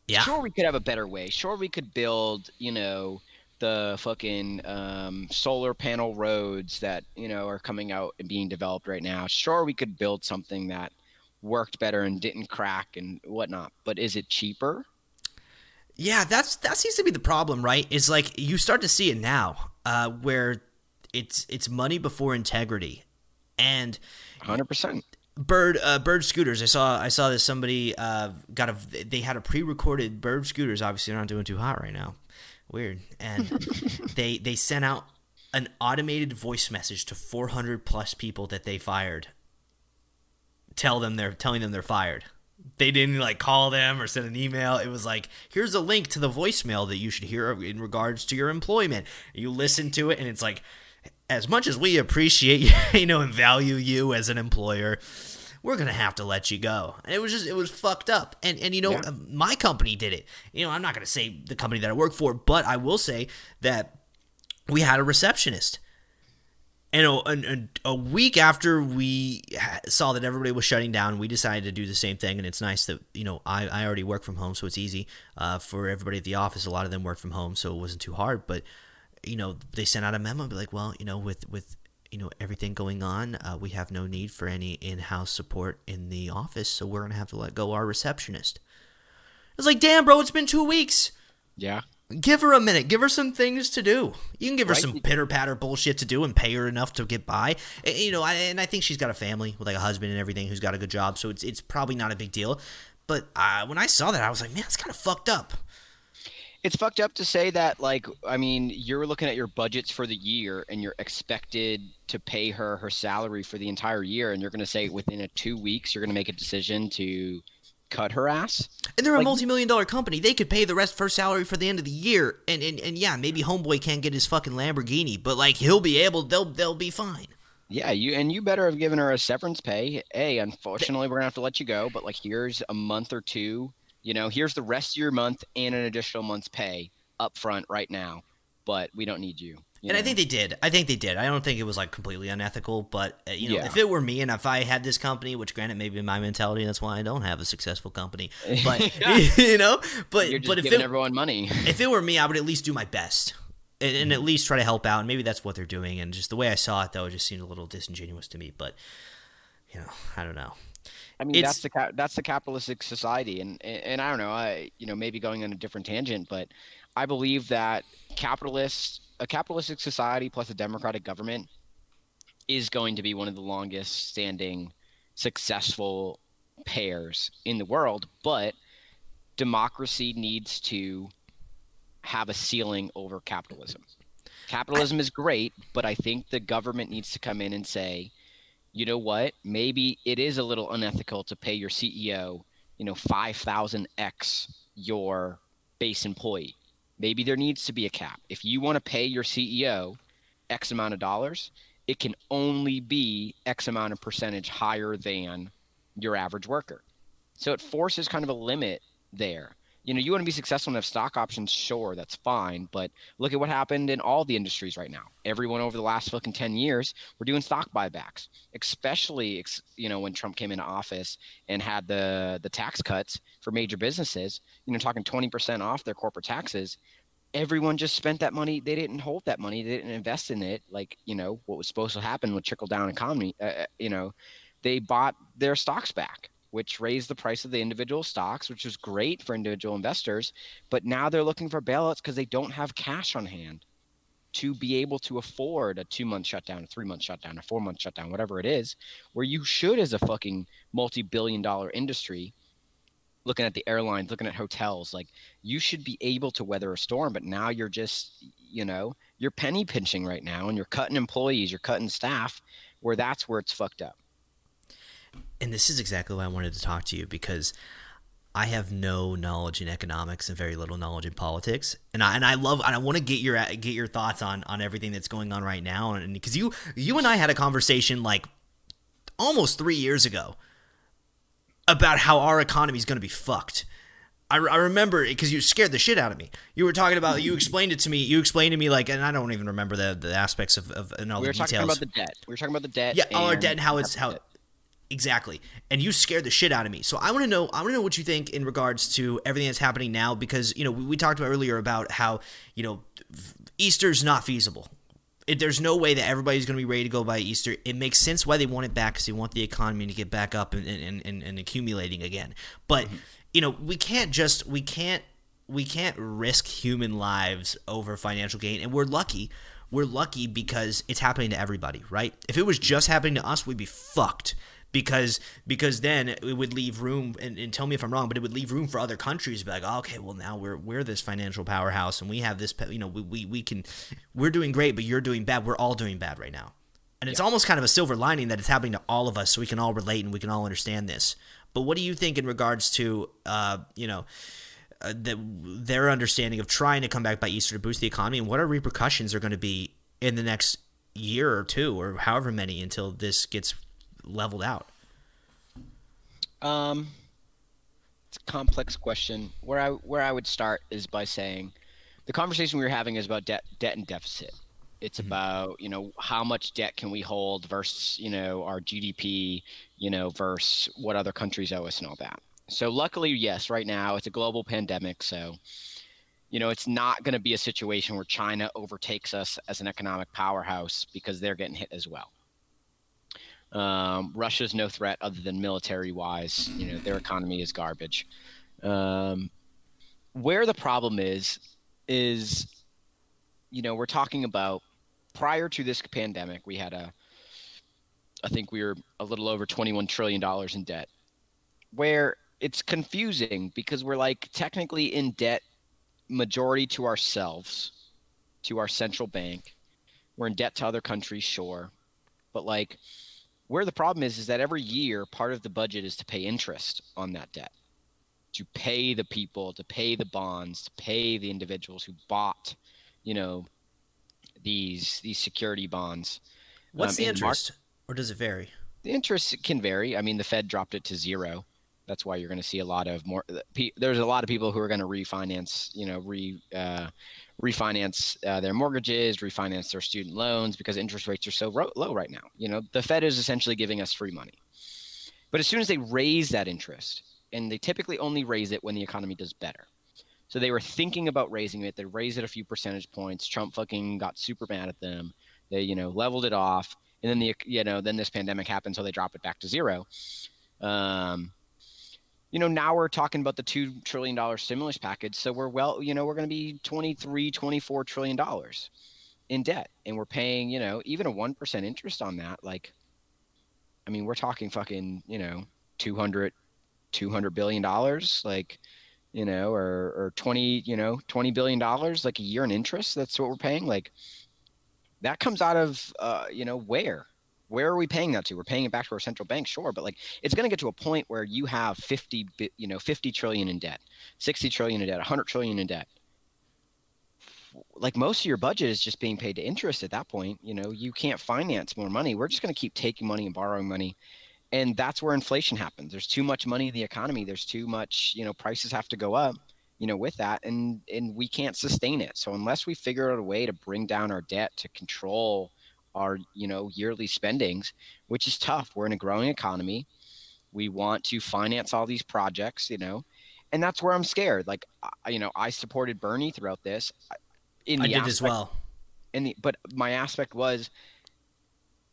Yeah. Sure, we could have a better way. Sure, we could build, you know, the fucking um, solar panel roads that you know are coming out and being developed right now. Sure, we could build something that worked better and didn't crack and whatnot. But is it cheaper? Yeah, that's that seems to be the problem, right? Is like you start to see it now, uh, where it's it's money before integrity, and hundred percent. Bird uh, Bird scooters. I saw I saw that somebody uh, got a they had a pre-recorded Bird scooters. Obviously, they're not doing too hot right now. Weird. And they they sent out an automated voice message to 400 plus people that they fired. Tell them they're telling them they're fired. They didn't like call them or send an email. It was like, here's a link to the voicemail that you should hear in regards to your employment. You listen to it, and it's like, as much as we appreciate you you know and value you as an employer we're gonna have to let you go and it was just it was fucked up and and you know yeah. my company did it you know i'm not gonna say the company that i work for but i will say that we had a receptionist and a, a, a week after we saw that everybody was shutting down, we decided to do the same thing. And it's nice that, you know, I, I already work from home, so it's easy uh, for everybody at the office. A lot of them work from home, so it wasn't too hard. But you know, they sent out a memo, be like, well, you know, with with you know everything going on, uh, we have no need for any in-house support in the office, so we're gonna have to let go our receptionist. I was like, damn, bro, it's been two weeks. Yeah. Give her a minute. Give her some things to do. You can give her right. some pitter patter bullshit to do and pay her enough to get by. And, you know, I, and I think she's got a family with like a husband and everything who's got a good job, so it's it's probably not a big deal. But uh, when I saw that, I was like, man, it's kind of fucked up it's fucked up to say that like i mean you're looking at your budgets for the year and you're expected to pay her her salary for the entire year and you're going to say within a two weeks you're going to make a decision to cut her ass. And they're like, a multi-million dollar company. They could pay the rest first salary for the end of the year. And, and and yeah, maybe homeboy can't get his fucking Lamborghini, but like he'll be able. They'll they'll be fine. Yeah, you and you better have given her a severance pay. Hey, unfortunately, we're gonna have to let you go. But like, here's a month or two. You know, here's the rest of your month and an additional month's pay up front right now. But we don't need you. You and know? I think they did. I think they did. I don't think it was like completely unethical, but uh, you know, yeah. if it were me and if I had this company, which granted maybe my mentality, that's why I don't have a successful company. But you know, but but if it, everyone money, if it were me, I would at least do my best. And, and, at least try to help out, and maybe that's what they're doing. And just the way I saw it, though, it just seemed a little disingenuous to me. But you know, I don't know. I mean, it's, that's the that's the capitalistic society, and and I don't know. I you know maybe going on a different tangent, but I believe that capitalists a capitalistic society plus a democratic government is going to be one of the longest standing successful pairs in the world, but democracy needs to have a ceiling over capitalism. Capitalism is great, but I think the government needs to come in and say, you know what? Maybe it is a little unethical to pay your CEO, you know, 5,000x your base employee maybe there needs to be a cap. If you want to pay your CEO X amount of dollars, it can only be X amount of percentage higher than your average worker. So it forces kind of a limit there you know, you want to be successful and have stock options, sure, that's fine. But look at what happened in all the industries right now. Everyone over the last fucking 10 years, we're doing stock buybacks, especially, you know, when Trump came into office and had the, the tax cuts for major businesses, you know, talking 20% off their corporate taxes. Everyone just spent that money. They didn't hold that money. They didn't invest in it. Like, you know, what was supposed to happen with trickle down economy, uh, uh you know, they bought their stocks back which raised the price of the individual stocks, which was great for individual investors. But now they're looking for bailouts because they don't have cash on hand to be able to afford a two month shutdown, a three month shutdown, a four month shutdown, whatever it is, where you should, as a fucking multi billion dollar industry, looking at the airlines, looking at hotels, like you should be able to weather a storm. But now you're just, you know, you're penny pinching right now and you're cutting employees, you're cutting staff, where that's where it's fucked up and this is exactly why I wanted to talk to you because I have no knowledge in economics and very little knowledge in politics, and I and I love and I want to get your get your thoughts on on everything that's going on right now, and because you you and I had a conversation like almost three years ago about how our economy is going to be fucked. I, I remember because you scared the shit out of me. You were talking about you explained it to me. You explained to me like, and I don't even remember the the aspects of, of and all we the details. We were talking about the debt. We were talking about the debt. Yeah, all our debt and how it's how. Debt Exactly. And you scared the shit out of me. So I want to know I want to know what you think in regards to everything that's happening now because, you know, we, we talked about earlier about how, you know, Easter's not feasible. It, there's no way that everybody's going to be ready to go by Easter. It makes sense why they want it back because they want the economy to get back up and, and, and, and accumulating again. But, mm-hmm. you know, we can't just, we can't, we can't risk human lives over financial gain. And we're lucky. We're lucky because it's happening to everybody, right? If it was just happening to us, we'd be fucked because because then it would leave room and, and, tell me if I'm wrong, but it would leave room for other countries to be like, oh, okay, well now we're we're this financial powerhouse and we have this, you know, we, we, we can we're doing great, but you're doing bad. We're all doing bad right now, and it's yeah. almost kind of a silver lining that it's happening to all of us, so we can all relate and we can all understand this. But what do you think in regards to, uh, you know? Uh, the, their understanding of trying to come back by Easter to boost the economy, and what are repercussions are going to be in the next year or two, or however many, until this gets leveled out? Um, it's a complex question. Where I where I would start is by saying, the conversation we were having is about debt debt and deficit. It's mm-hmm. about you know how much debt can we hold versus you know our GDP, you know versus what other countries owe us and all that. So luckily, yes, right now it's a global pandemic, so you know it's not going to be a situation where China overtakes us as an economic powerhouse because they're getting hit as well. Um, Russia's no threat other than military wise. You know, their economy is garbage. Um, where the problem is, is, you know, we're talking about prior to this pandemic, we had a, I think we were a little over $21 trillion in debt, where it's confusing because we're like technically in debt majority to ourselves, to our central bank. We're in debt to other countries, sure. But like, where the problem is is that every year part of the budget is to pay interest on that debt. to pay the people, to pay the bonds, to pay the individuals who bought, you know, these these security bonds. What's um, the interest, or does it vary? The interest can vary. I mean, the Fed dropped it to zero. That's why you're going to see a lot of more. There's a lot of people who are going to refinance, you know, re uh, refinance uh, their mortgages, refinance their student loans because interest rates are so ro- low right now. You know, the Fed is essentially giving us free money. But as soon as they raise that interest, and they typically only raise it when the economy does better. So they were thinking about raising it. They raised it a few percentage points. Trump fucking got super mad at them. They, you know, leveled it off. And then the, you know, then this pandemic happened, so they drop it back to zero. Um, you know, now we're talking about the two trillion dollar stimulus package. So we're well, you know, we're going to be 23, 24 trillion dollars in debt, and we're paying, you know, even a one percent interest on that. Like, I mean, we're talking fucking, you know, 200, 200 billion dollars, like, you know, or or 20, you know, 20 billion dollars, like a year in interest. That's what we're paying. Like, that comes out of, uh, you know, where where are we paying that to? We're paying it back to our central bank, sure, but like it's going to get to a point where you have 50, you know, 50 trillion in debt, 60 trillion in debt, 100 trillion in debt. Like most of your budget is just being paid to interest at that point. You know, you can't finance more money. We're just going to keep taking money and borrowing money. And that's where inflation happens. There's too much money in the economy. There's too much, you know, prices have to go up, you know, with that. And, and we can't sustain it. So unless we figure out a way to bring down our debt to control our you know yearly spendings, which is tough. We're in a growing economy. We want to finance all these projects, you know, and that's where I'm scared. Like, you know, I supported Bernie throughout this. In I did aspect, as well. In the, but my aspect was,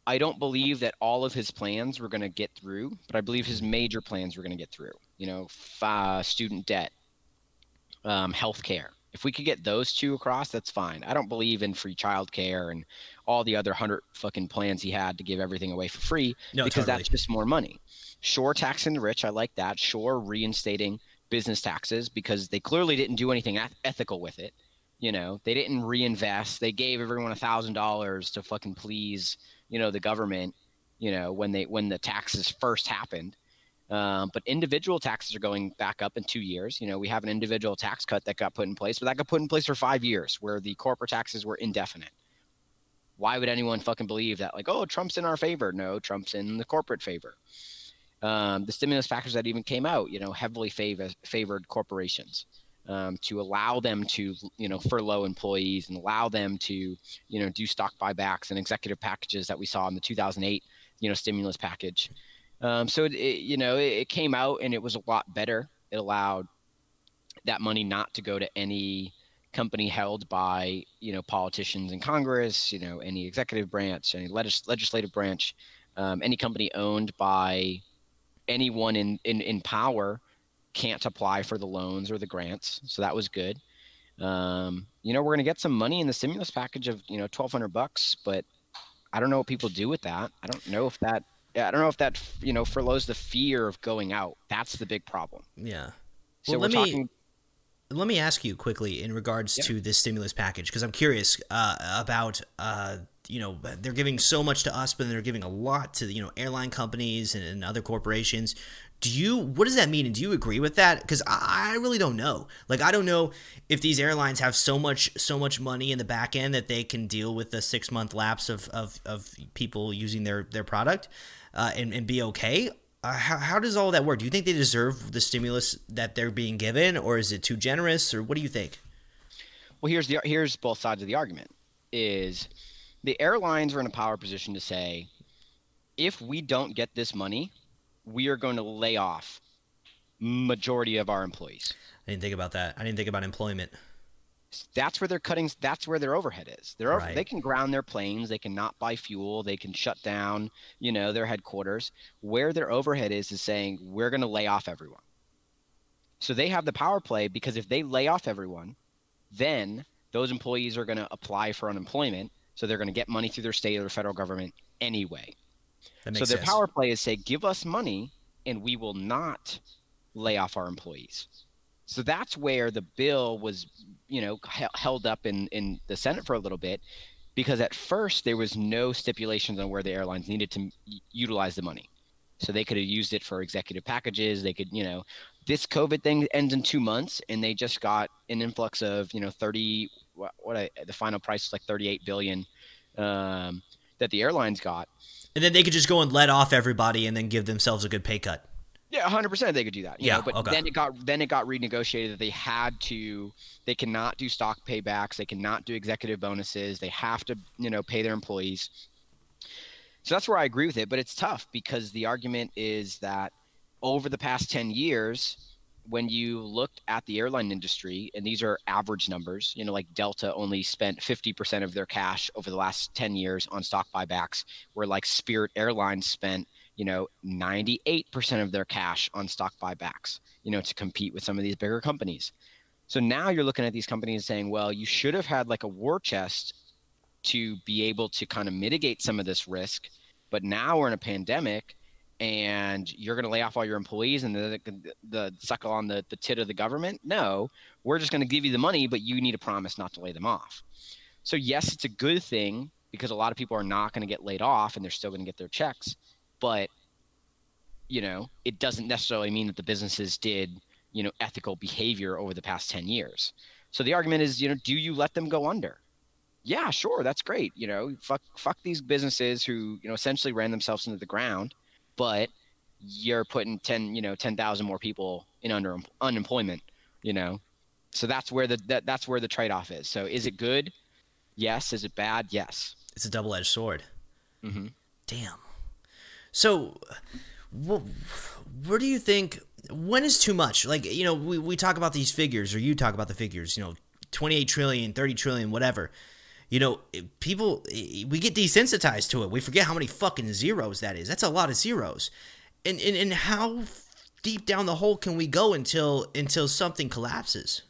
I don't believe that all of his plans were going to get through, but I believe his major plans were going to get through. You know, uh, student debt, um, health care, if we could get those two across, that's fine. I don't believe in free childcare and all the other hundred fucking plans he had to give everything away for free no, because totally. that's just more money. Sure, taxing the rich, I like that. Sure, reinstating business taxes because they clearly didn't do anything ethical with it. You know, they didn't reinvest. They gave everyone a thousand dollars to fucking please, you know, the government. You know, when they when the taxes first happened, um, but individual taxes are going back up in two years. You know, we have an individual tax cut that got put in place, but that got put in place for five years, where the corporate taxes were indefinite. Why would anyone fucking believe that? Like, oh, Trump's in our favor? No, Trump's in the corporate favor. Um, the stimulus package that even came out, you know, heavily favor, favored corporations um, to allow them to, you know, furlough employees and allow them to, you know, do stock buybacks and executive packages that we saw in the 2008, you know, stimulus package. Um, so it, it, you know, it, it came out and it was a lot better. It allowed that money not to go to any company held by you know politicians in Congress, you know, any executive branch, any legis- legislative branch, um, any company owned by anyone in, in in power can't apply for the loans or the grants. So that was good. Um, you know, we're going to get some money in the stimulus package of you know twelve hundred bucks, but I don't know what people do with that. I don't know if that I don't know if that you know furloughs the fear of going out. That's the big problem. Yeah. So well, let me let me ask you quickly in regards yeah. to this stimulus package because I'm curious uh, about uh, you know they're giving so much to us, but they're giving a lot to you know airline companies and, and other corporations do you what does that mean and do you agree with that because I, I, really don't know like i don't know if these airlines have so much so much money in the back end that they can deal with the six month lapse of, of, of people using their their product uh, and, and be okay uh, how, how does all that work do you think they deserve the stimulus that they're being given or is it too generous or what do you think well here's the here's both sides of the argument is the airlines are in a power position to say if we don't get this money we are going to lay off majority of our employees. I didn't think about that. I didn't think about employment. That's where they're cutting. That's where their overhead is. They're right. they can ground their planes. They can not buy fuel. They can shut down. You know their headquarters. Where their overhead is is saying we're going to lay off everyone. So they have the power play because if they lay off everyone, then those employees are going to apply for unemployment. So they're going to get money through their state or federal government anyway so their sense. power play is say, give us money and we will not lay off our employees. So that's where the bill was, you know, held up in, in the Senate for a little bit because at first there was no stipulations on where the airlines needed to utilize the money. So they could have used it for executive packages. They could, you know, this COVID thing ends in two months, and they just got an influx of you know 30 what, what I, the final price is like 38 billion um, that the airlines got, and then they could just go and let off everybody and then give themselves a good pay cut. Yeah, 100 percent they could do that. yeah, know? but okay. then it got then it got renegotiated that they had to they cannot do stock paybacks, they cannot do executive bonuses, they have to you know pay their employees. So that's where I agree with it, but it's tough because the argument is that over the past 10 years, when you looked at the airline industry, and these are average numbers, you know, like Delta only spent 50% of their cash over the last 10 years on stock buybacks, where like Spirit Airlines spent, you know, 98% of their cash on stock buybacks, you know, to compete with some of these bigger companies. So now you're looking at these companies saying, well, you should have had like a war chest to be able to kind of mitigate some of this risk. But now we're in a pandemic and you're going to lay off all your employees and the, the, the suckle on the, the tit of the government. No, we're just going to give you the money, but you need a promise not to lay them off. So, yes, it's a good thing because a lot of people are not going to get laid off and they're still going to get their checks. But, you know, it doesn't necessarily mean that the businesses did, you know, ethical behavior over the past 10 years. So the argument is, you know, do you let them go under? Yeah, sure, that's great. You know, fuck, fuck these businesses who, you know, essentially ran themselves into the ground but you're putting 10 you know 10,000 more people in under unemployment you know so that's where the that, that's where the trade-off is so is it good yes is it bad yes it's a double-edged sword mm-hmm. damn so where do you think when is too much like you know we, we talk about these figures or you talk about the figures you know 28 trillion 30 trillion whatever you know, people, we get desensitized to it. We forget how many fucking zeros that is. That's a lot of zeros. And, and, and how deep down the hole can we go until until something collapses?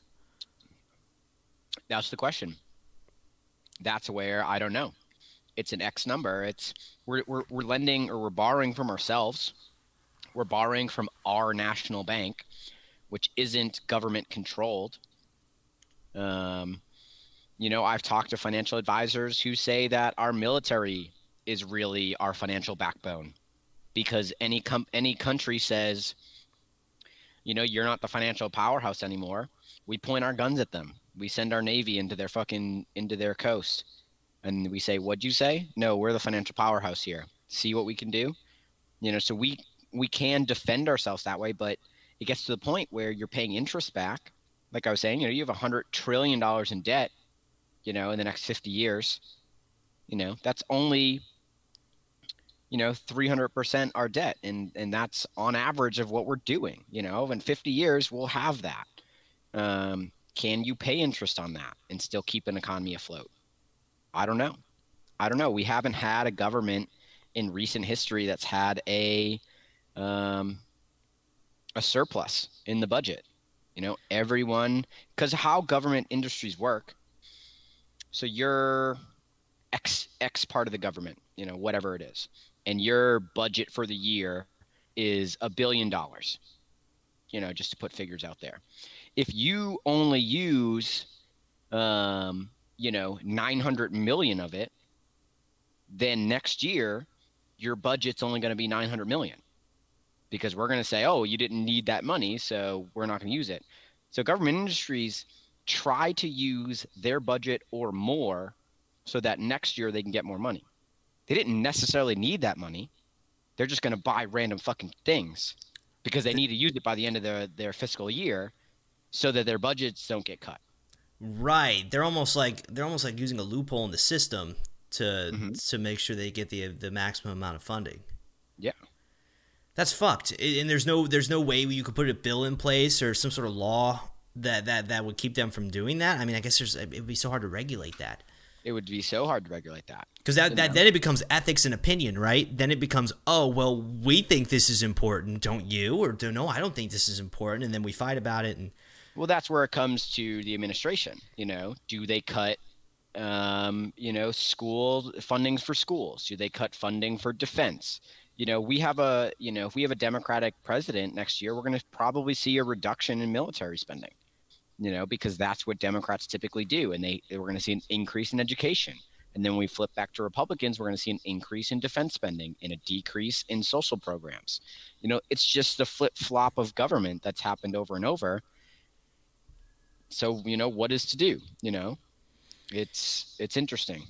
That's the question. That's where I don't know. It's an X number. It's we're, we're, we're lending or we're borrowing from ourselves. We're borrowing from our national bank, which isn't government controlled. Um, you know, I've talked to financial advisors who say that our military is really our financial backbone because any com- any country says, you know, you're not the financial powerhouse anymore. We point our guns at them. We send our navy into their fucking into their coast, and we say, "What'd you say? No, we're the financial powerhouse here. See what we can do." You know, so we we can defend ourselves that way, but it gets to the point where you're paying interest back. Like I was saying, you know, you have a hundred trillion dollars in debt you know, in the next 50 years, you know, that's only, you know, 300% our debt. And, and that's on average of what we're doing, you know, in 50 years, we'll have that. Um, can you pay interest on that and still keep an economy afloat? I don't know. I don't know. We haven't had a government in recent history that's had a, um, a surplus in the budget. You know, everyone, because how government industries work so you're X X part of the government, you know, whatever it is, and your budget for the year is a billion dollars. You know, just to put figures out there. If you only use, um, you know, 900 million of it, then next year your budget's only going to be 900 million because we're going to say, oh, you didn't need that money, so we're not going to use it. So government industries try to use their budget or more so that next year they can get more money. They didn't necessarily need that money. They're just going to buy random fucking things because they need to use it by the end of their, their fiscal year so that their budgets don't get cut. Right. They're almost like they're almost like using a loophole in the system to mm-hmm. to make sure they get the the maximum amount of funding. Yeah. That's fucked. And there's no there's no way you could put a bill in place or some sort of law that that that would keep them from doing that? I mean, I guess there's it would be so hard to regulate that. It would be so hard to regulate that because that, that then it becomes ethics and opinion, right? Then it becomes oh well, we think this is important, don't you? Or no, I don't think this is important, and then we fight about it. And well, that's where it comes to the administration. You know, do they cut um, you know, school fundings for schools? Do they cut funding for defense? You know, we have a, you know, if we have a Democratic president next year, we're going to probably see a reduction in military spending you know, because that's what Democrats typically do. And they, we're going to see an increase in education. And then when we flip back to Republicans, we're going to see an increase in defense spending and a decrease in social programs. You know, it's just the flip flop of government that's happened over and over. So, you know, what is to do? You know, it's it's interesting.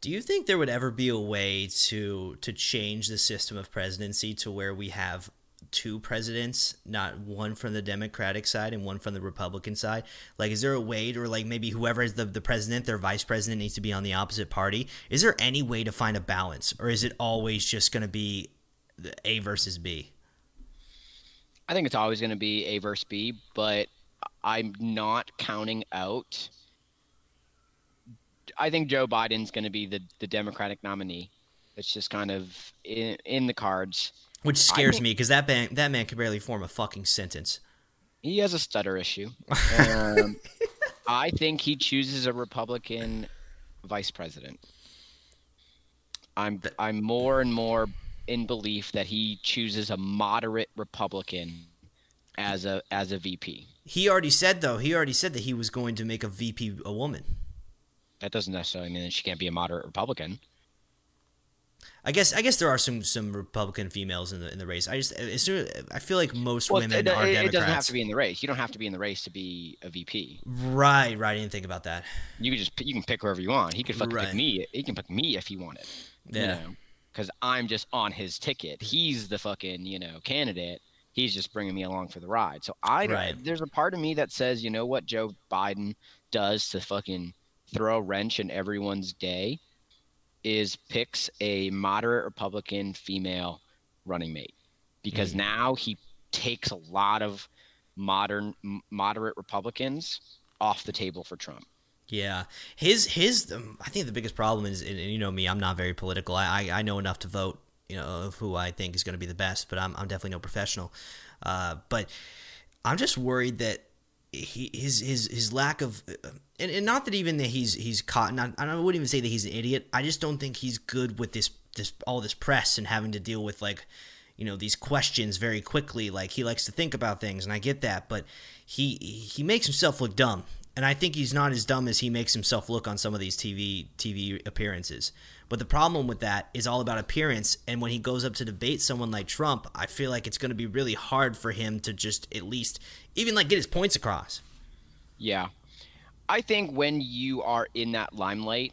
Do you think there would ever be a way to to change the system of presidency to where we have two presidents, not one from the Democratic side and one from the Republican side? Like, is there a way to, or like maybe whoever is the, the president, their vice president needs to be on the opposite party? Is there any way to find a balance, or is it always just going to be A versus B? I think it's always going to be A versus B, but I'm not counting out. I think Joe Biden's going to be the, the Democratic nominee. It's just kind of in, in the cards. Which scares think, me because that man that man can barely form a fucking sentence. He has a stutter issue. Um, I think he chooses a Republican vice president. I'm I'm more and more in belief that he chooses a moderate Republican as a as a VP. He already said though. He already said that he was going to make a VP a woman. That doesn't necessarily mean that she can't be a moderate Republican. I guess I guess there are some some Republican females in the in the race. I just as I feel like most well, women it, are Democrats. It doesn't have to be in the race. You don't have to be in the race to be a VP. Right, right. I didn't think about that. You can just you can pick whoever you want. He could fucking right. pick me. He can pick me if he wanted. Yeah. Because you know? I'm just on his ticket. He's the fucking you know candidate. He's just bringing me along for the ride. So I right. there's a part of me that says, you know what Joe Biden does to fucking throw a wrench in everyone's day is picks a moderate Republican female running mate because mm-hmm. now he takes a lot of modern moderate Republicans off the table for Trump. Yeah, his his um, I think the biggest problem is, and you know me, I'm not very political. I I, I know enough to vote, you know, of who I think is going to be the best, but I'm I'm definitely no professional. Uh, but I'm just worried that he, his his his lack of and, and not that even that he's he's caught not I wouldn't even say that he's an idiot. I just don't think he's good with this this all this press and having to deal with like you know these questions very quickly like he likes to think about things and I get that but he he makes himself look dumb and I think he's not as dumb as he makes himself look on some of these TV TV appearances. But the problem with that is all about appearance. And when he goes up to debate someone like Trump, I feel like it's going to be really hard for him to just at least even like get his points across. Yeah. I think when you are in that limelight,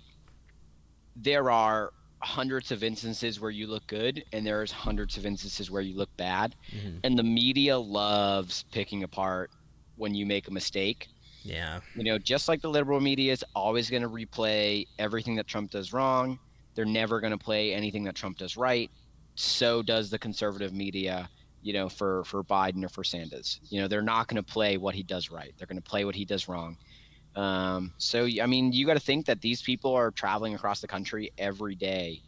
there are hundreds of instances where you look good and there's hundreds of instances where you look bad. Mm-hmm. And the media loves picking apart when you make a mistake. Yeah. You know, just like the liberal media is always going to replay everything that Trump does wrong they're never going to play anything that Trump does right. So does the conservative media, you know, for for Biden or for Sanders. You know, they're not going to play what he does right. They're going to play what he does wrong. Um, so I mean, you got to think that these people are traveling across the country every day,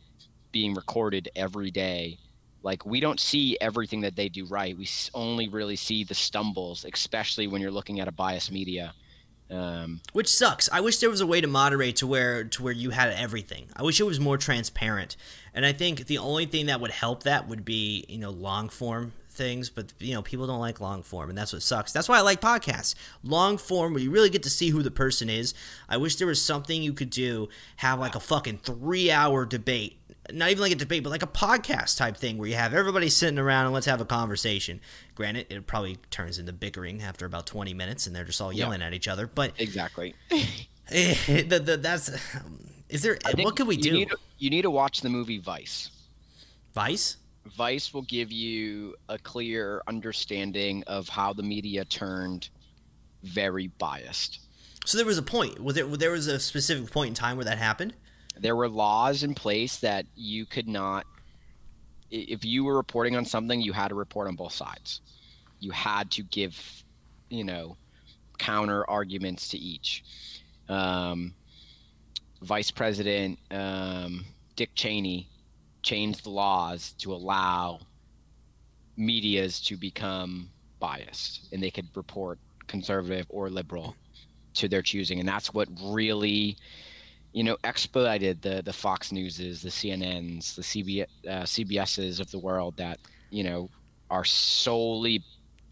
being recorded every day. Like we don't see everything that they do right. We only really see the stumbles, especially when you're looking at a biased media. Um, Which sucks. I wish there was a way to moderate to where to where you had everything. I wish it was more transparent. And I think the only thing that would help that would be you know long form things, but you know people don't like long form, and that's what sucks. That's why I like podcasts, long form where you really get to see who the person is. I wish there was something you could do, have like a fucking three hour debate not even like a debate, but like a podcast type thing where you have everybody sitting around and let's have a conversation. Granted, it probably turns into bickering after about 20 minutes and they're just all yelling yeah. at each other. But exactly. Eh, the, the, that's is there what can we do? You need, to, you need to watch the movie Vice. Vice. Vice will give you a clear understanding of how the media turned very biased. So there was a point. Was there there was a specific point in time where that happened? There were laws in place that you could not if you were reporting on something you had to report on both sides. You had to give you know counter arguments to each. Um, vice president um, dick cheney changed the laws to allow medias to become biased and they could report conservative or liberal to their choosing. And that's what really you know, expedited the the Fox Newses, the CNNs, the CB, uh, CBSs of the world that you know are solely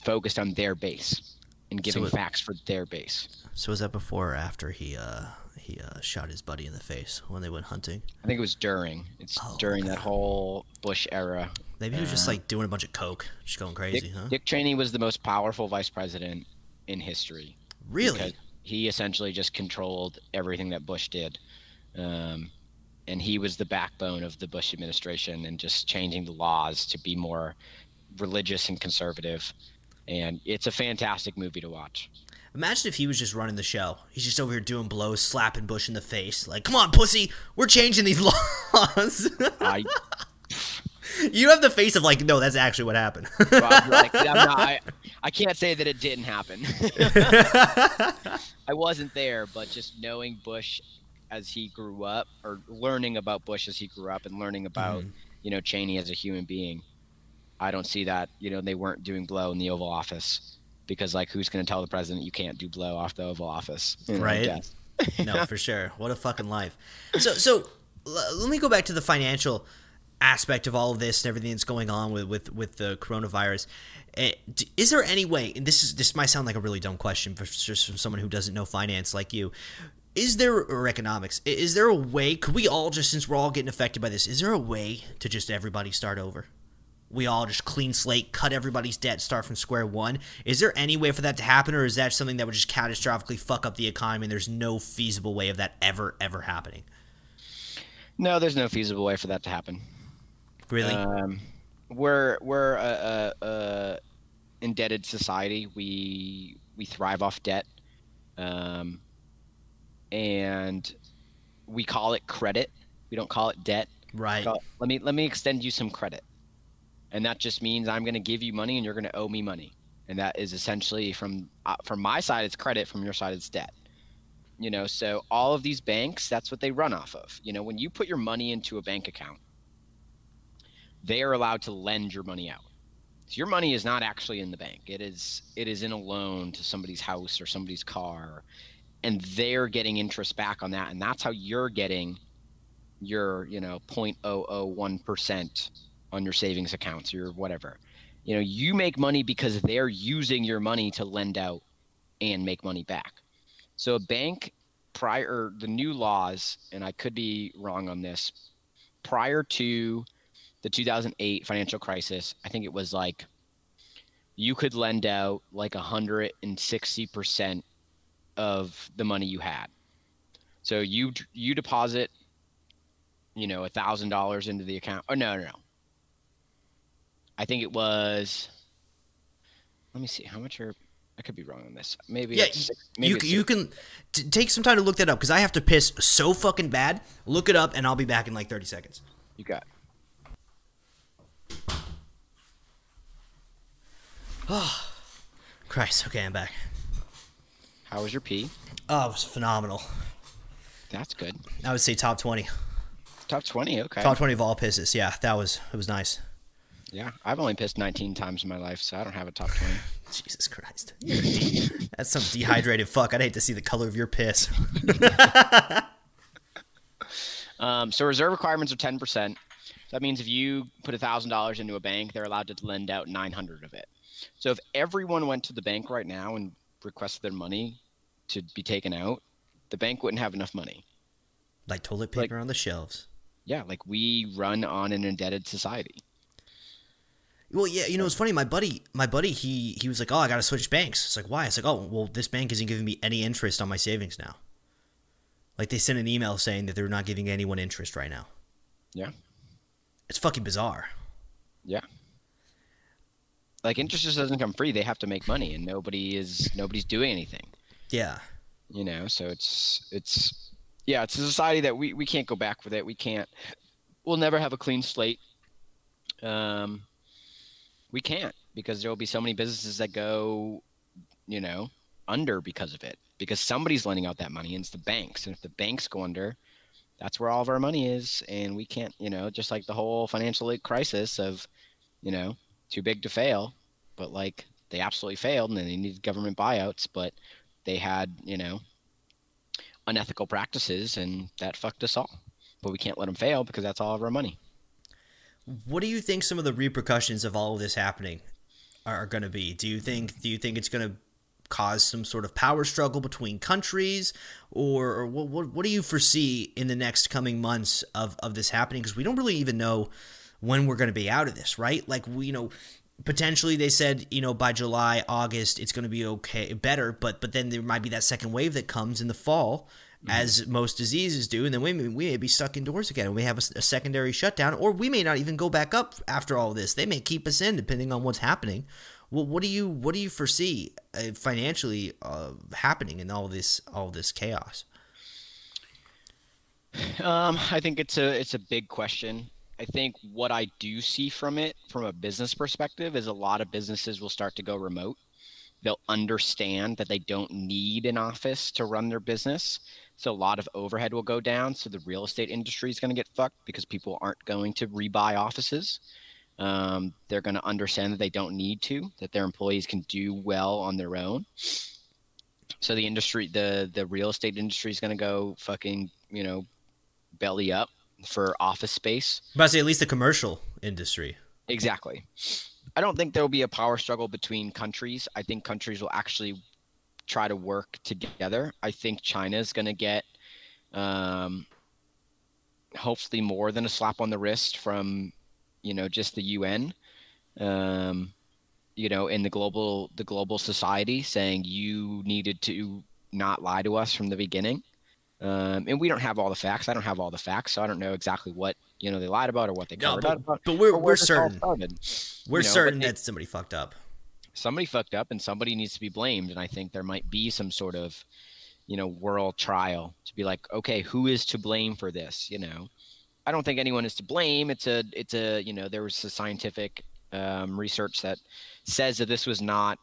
focused on their base. and giving so it, facts for their base. So was that before or after he uh, he uh, shot his buddy in the face when they went hunting? I think it was during. It's oh, during that whole Bush era. Maybe he was just like doing a bunch of coke, just going crazy, Dick, huh? Dick Cheney was the most powerful vice president in history. Really? He essentially just controlled everything that Bush did. Um, and he was the backbone of the Bush administration and just changing the laws to be more religious and conservative. And it's a fantastic movie to watch. Imagine if he was just running the show. He's just over here doing blows, slapping Bush in the face. Like, come on, pussy, we're changing these laws. I, you have the face of like, no, that's actually what happened. well, like, not, I, I can't say that it didn't happen. I wasn't there, but just knowing Bush as he grew up, or learning about Bush as he grew up, and learning about mm. you know Cheney as a human being, I don't see that you know they weren't doing blow in the Oval Office because like who's going to tell the president you can't do blow off the Oval Office? You know, right. no, for sure. What a fucking life. So, so let me go back to the financial aspect of all of this and everything that's going on with with, with the coronavirus. Eh, is there any way? And this is this might sound like a really dumb question, but just from someone who doesn't know finance like you, is there or economics? Is there a way? Could we all just since we're all getting affected by this? Is there a way to just everybody start over? we all just clean slate, cut everybody's debt, start from square one. Is there any way for that to happen, or is that something that would just catastrophically fuck up the economy and there's no feasible way of that ever, ever happening? No, there's no feasible way for that to happen. Really? Um, we're we're a, a, a, indebted society. We we thrive off debt, um, and we call it credit. We don't call it debt. Right. It, let me let me extend you some credit and that just means I'm going to give you money and you're going to owe me money, and that is essentially from uh, from my side it's credit, from your side it's debt. You know, so all of these banks, that's what they run off of. You know, when you put your money into a bank account, they are allowed to lend your money out. So your money is not actually in the bank. It is it is in a loan to somebody's house or somebody's car, and they're getting interest back on that, and that's how you're getting your you know 0.001 percent on your savings accounts or whatever. You know, you make money because they're using your money to lend out and make money back. So a bank prior the new laws, and I could be wrong on this, prior to the 2008 financial crisis, I think it was like you could lend out like 160% of the money you had. So you you deposit, you know, a thousand dollars into the account. Oh no, no, no. I think it was. Let me see how much are. I could be wrong on this. Maybe yeah. Six, maybe you you can t- take some time to look that up because I have to piss so fucking bad. Look it up, and I'll be back in like thirty seconds. You got. Oh, Christ. Okay, I'm back. How was your pee? Oh, it was phenomenal. That's good. I would say top twenty. Top twenty, okay. Top twenty of all pisses. Yeah, that was it was nice. Yeah, I've only pissed 19 times in my life, so I don't have a top 20. Jesus Christ. That's some dehydrated fuck. I'd hate to see the color of your piss. um, so reserve requirements are 10%. So that means if you put $1,000 into a bank, they're allowed to lend out 900 of it. So if everyone went to the bank right now and requested their money to be taken out, the bank wouldn't have enough money. Like toilet paper like, on the shelves. Yeah, like we run on an indebted society. Well, yeah, you know, it's funny. My buddy, my buddy, he he was like, "Oh, I got to switch banks." It's like, why? It's like, "Oh, well, this bank isn't giving me any interest on my savings now." Like they sent an email saying that they're not giving anyone interest right now. Yeah, it's fucking bizarre. Yeah, like interest just doesn't come free. They have to make money, and nobody is nobody's doing anything. Yeah, you know, so it's it's yeah, it's a society that we we can't go back with it. We can't. We'll never have a clean slate. Um, we can't because there will be so many businesses that go, you know, under because of it. Because somebody's lending out that money, and it's the banks. And if the banks go under, that's where all of our money is, and we can't, you know, just like the whole financial crisis of, you know, too big to fail, but like they absolutely failed, and then they needed government buyouts, but they had, you know, unethical practices, and that fucked us all. But we can't let them fail because that's all of our money. What do you think some of the repercussions of all of this happening are going to be? Do you think do you think it's going to cause some sort of power struggle between countries, or, or what, what, what do you foresee in the next coming months of of this happening? Because we don't really even know when we're going to be out of this, right? Like we, you know, potentially they said you know by July August it's going to be okay better but but then there might be that second wave that comes in the fall mm-hmm. as most diseases do and then we may, we may be stuck indoors again and we have a, a, secondary shutdown or we may not even go back up after all this they may keep us in depending on what's happening well what do you what do you foresee uh, financially uh, happening in all this all this chaos um, I think it's a it's a big question I think what I do see from it, from a business perspective, is a lot of businesses will start to go remote. They'll understand that they don't need an office to run their business. So a lot of overhead will go down. So the real estate industry is going to get fucked because people aren't going to rebuy offices. Um, they're going to understand that they don't need to, that their employees can do well on their own. So the industry, the the real estate industry is going to go fucking, you know, belly up for office space. But I say at least the commercial industry. Exactly. I don't think there will be a power struggle between countries. I think countries will actually try to work together. I think China is going to get um, hopefully more than a slap on the wrist from you know just the UN. Um, you know, in the global the global society saying you needed to not lie to us from the beginning. Um, and we don't have all the facts. I don't have all the facts, so I don't know exactly what you know they lied about or what they covered no, but, about. But we're we're certain. We're you know, certain that somebody fucked up. Somebody fucked up, and somebody needs to be blamed. And I think there might be some sort of, you know, world trial to be like, okay, who is to blame for this? You know, I don't think anyone is to blame. It's a it's a you know there was a scientific um, research that says that this was not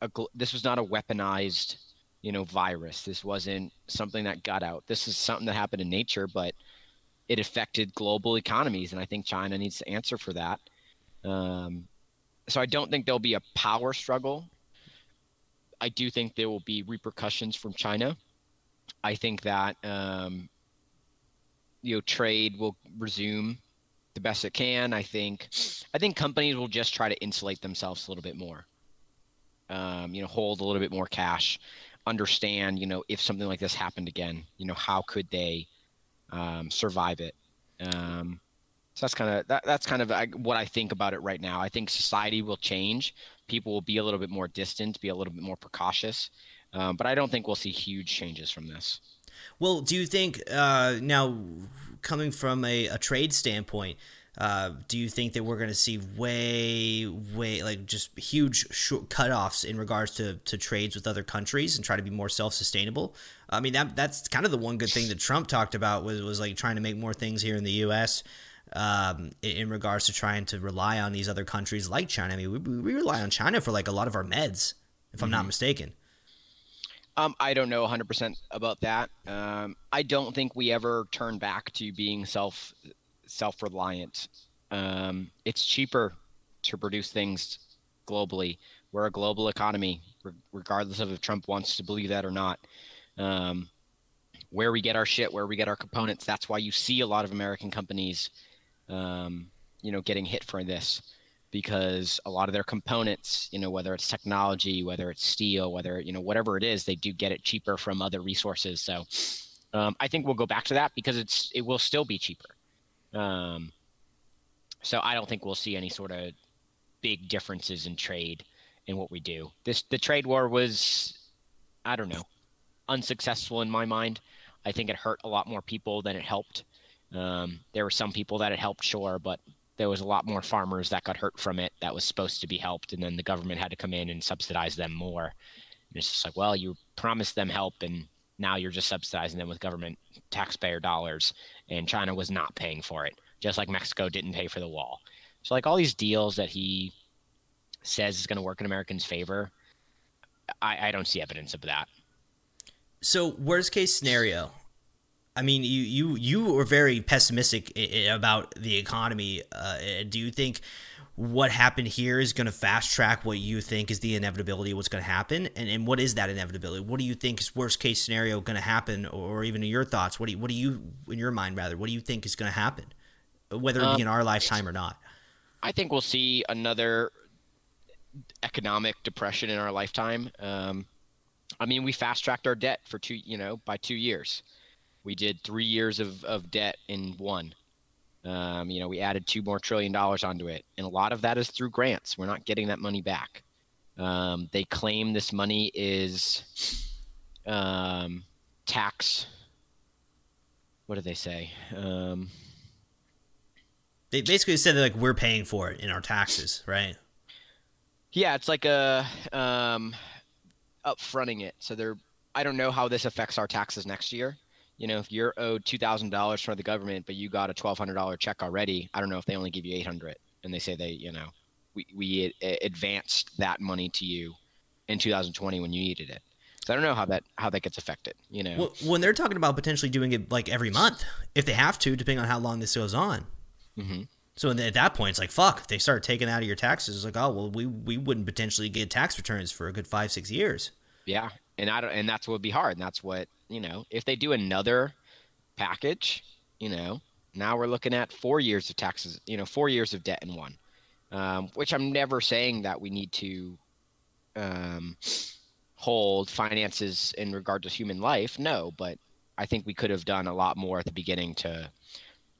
a this was not a weaponized you know, virus. This wasn't something that got out. This is something that happened in nature, but it affected global economies, and I think China needs to answer for that. Um, so I don't think there'll be a power struggle. I do think there will be repercussions from China. I think that um, you know trade will resume the best it can. I think I think companies will just try to insulate themselves a little bit more. Um, you know, hold a little bit more cash understand, you know, if something like this happened again, you know, how could they um, survive it? Um, so that's kind of that, that's kind of what I think about it right now. I think society will change. People will be a little bit more distant, be a little bit more precautious, um, but I don't think we'll see huge changes from this. Well, do you think uh, now, coming from a, a trade standpoint, uh, do you think that we're going to see way, way like just huge short cutoffs in regards to, to trades with other countries and try to be more self sustainable? I mean that that's kind of the one good thing that Trump talked about was was like trying to make more things here in the U.S. Um, in regards to trying to rely on these other countries like China. I mean, we, we rely on China for like a lot of our meds, if mm-hmm. I'm not mm-hmm. mistaken. Um, I don't know 100% about that. Um, I don't think we ever turn back to being self self reliant. Um, it's cheaper to produce things globally. We're a global economy, re- regardless of if Trump wants to believe that or not. Um, where we get our shit, where we get our components, that's why you see a lot of American companies, um, you know, getting hit for this because a lot of their components, you know, whether it's technology, whether it's steel, whether you know whatever it is, they do get it cheaper from other resources. So um, I think we'll go back to that because it's it will still be cheaper. Um, so I don't think we'll see any sort of big differences in trade in what we do. This the trade war was, I don't know, unsuccessful in my mind. I think it hurt a lot more people than it helped. Um, there were some people that it helped, sure, but there was a lot more farmers that got hurt from it that was supposed to be helped, and then the government had to come in and subsidize them more. And it's just like, well, you promised them help, and now you're just subsidizing them with government taxpayer dollars, and China was not paying for it, just like Mexico didn't pay for the wall. So, like all these deals that he says is going to work in Americans' favor, I, I don't see evidence of that. So, worst case scenario, I mean, you you you were very pessimistic eh, eh, about the economy. Uh, eh, do you think what happened here is going to fast track what you think is the inevitability of what's going to happen and, and what is that inevitability what do you think is worst case scenario going to happen or even in your thoughts what do you, what do you in your mind rather what do you think is going to happen whether it be um, in our lifetime or not i think we'll see another economic depression in our lifetime um, I mean, we fast tracked our debt for two, you know, by two years. We did three years of, of debt in one. Um, you know, we added two more trillion dollars onto it, and a lot of that is through grants. We're not getting that money back. Um, they claim this money is um, tax. What do they say? Um, they basically said that like we're paying for it in our taxes, right? Yeah, it's like a um, upfronting it. So they're I don't know how this affects our taxes next year you know, if you're owed two thousand dollars from the government, but you got a twelve hundred dollar check already, I don't know if they only give you eight hundred, and they say they, you know, we we advanced that money to you in 2020 when you needed it. So I don't know how that how that gets affected. You know, well, when they're talking about potentially doing it like every month, if they have to, depending on how long this goes on. Mm-hmm. So at that point, it's like fuck. If they start taking out of your taxes, it's like oh well, we we wouldn't potentially get tax returns for a good five six years. Yeah, and I don't, and that's what would be hard. And that's what you know, if they do another package, you know, now we're looking at four years of taxes, you know, four years of debt in one. Um, which I'm never saying that we need to um, hold finances in regard to human life. No, but I think we could have done a lot more at the beginning to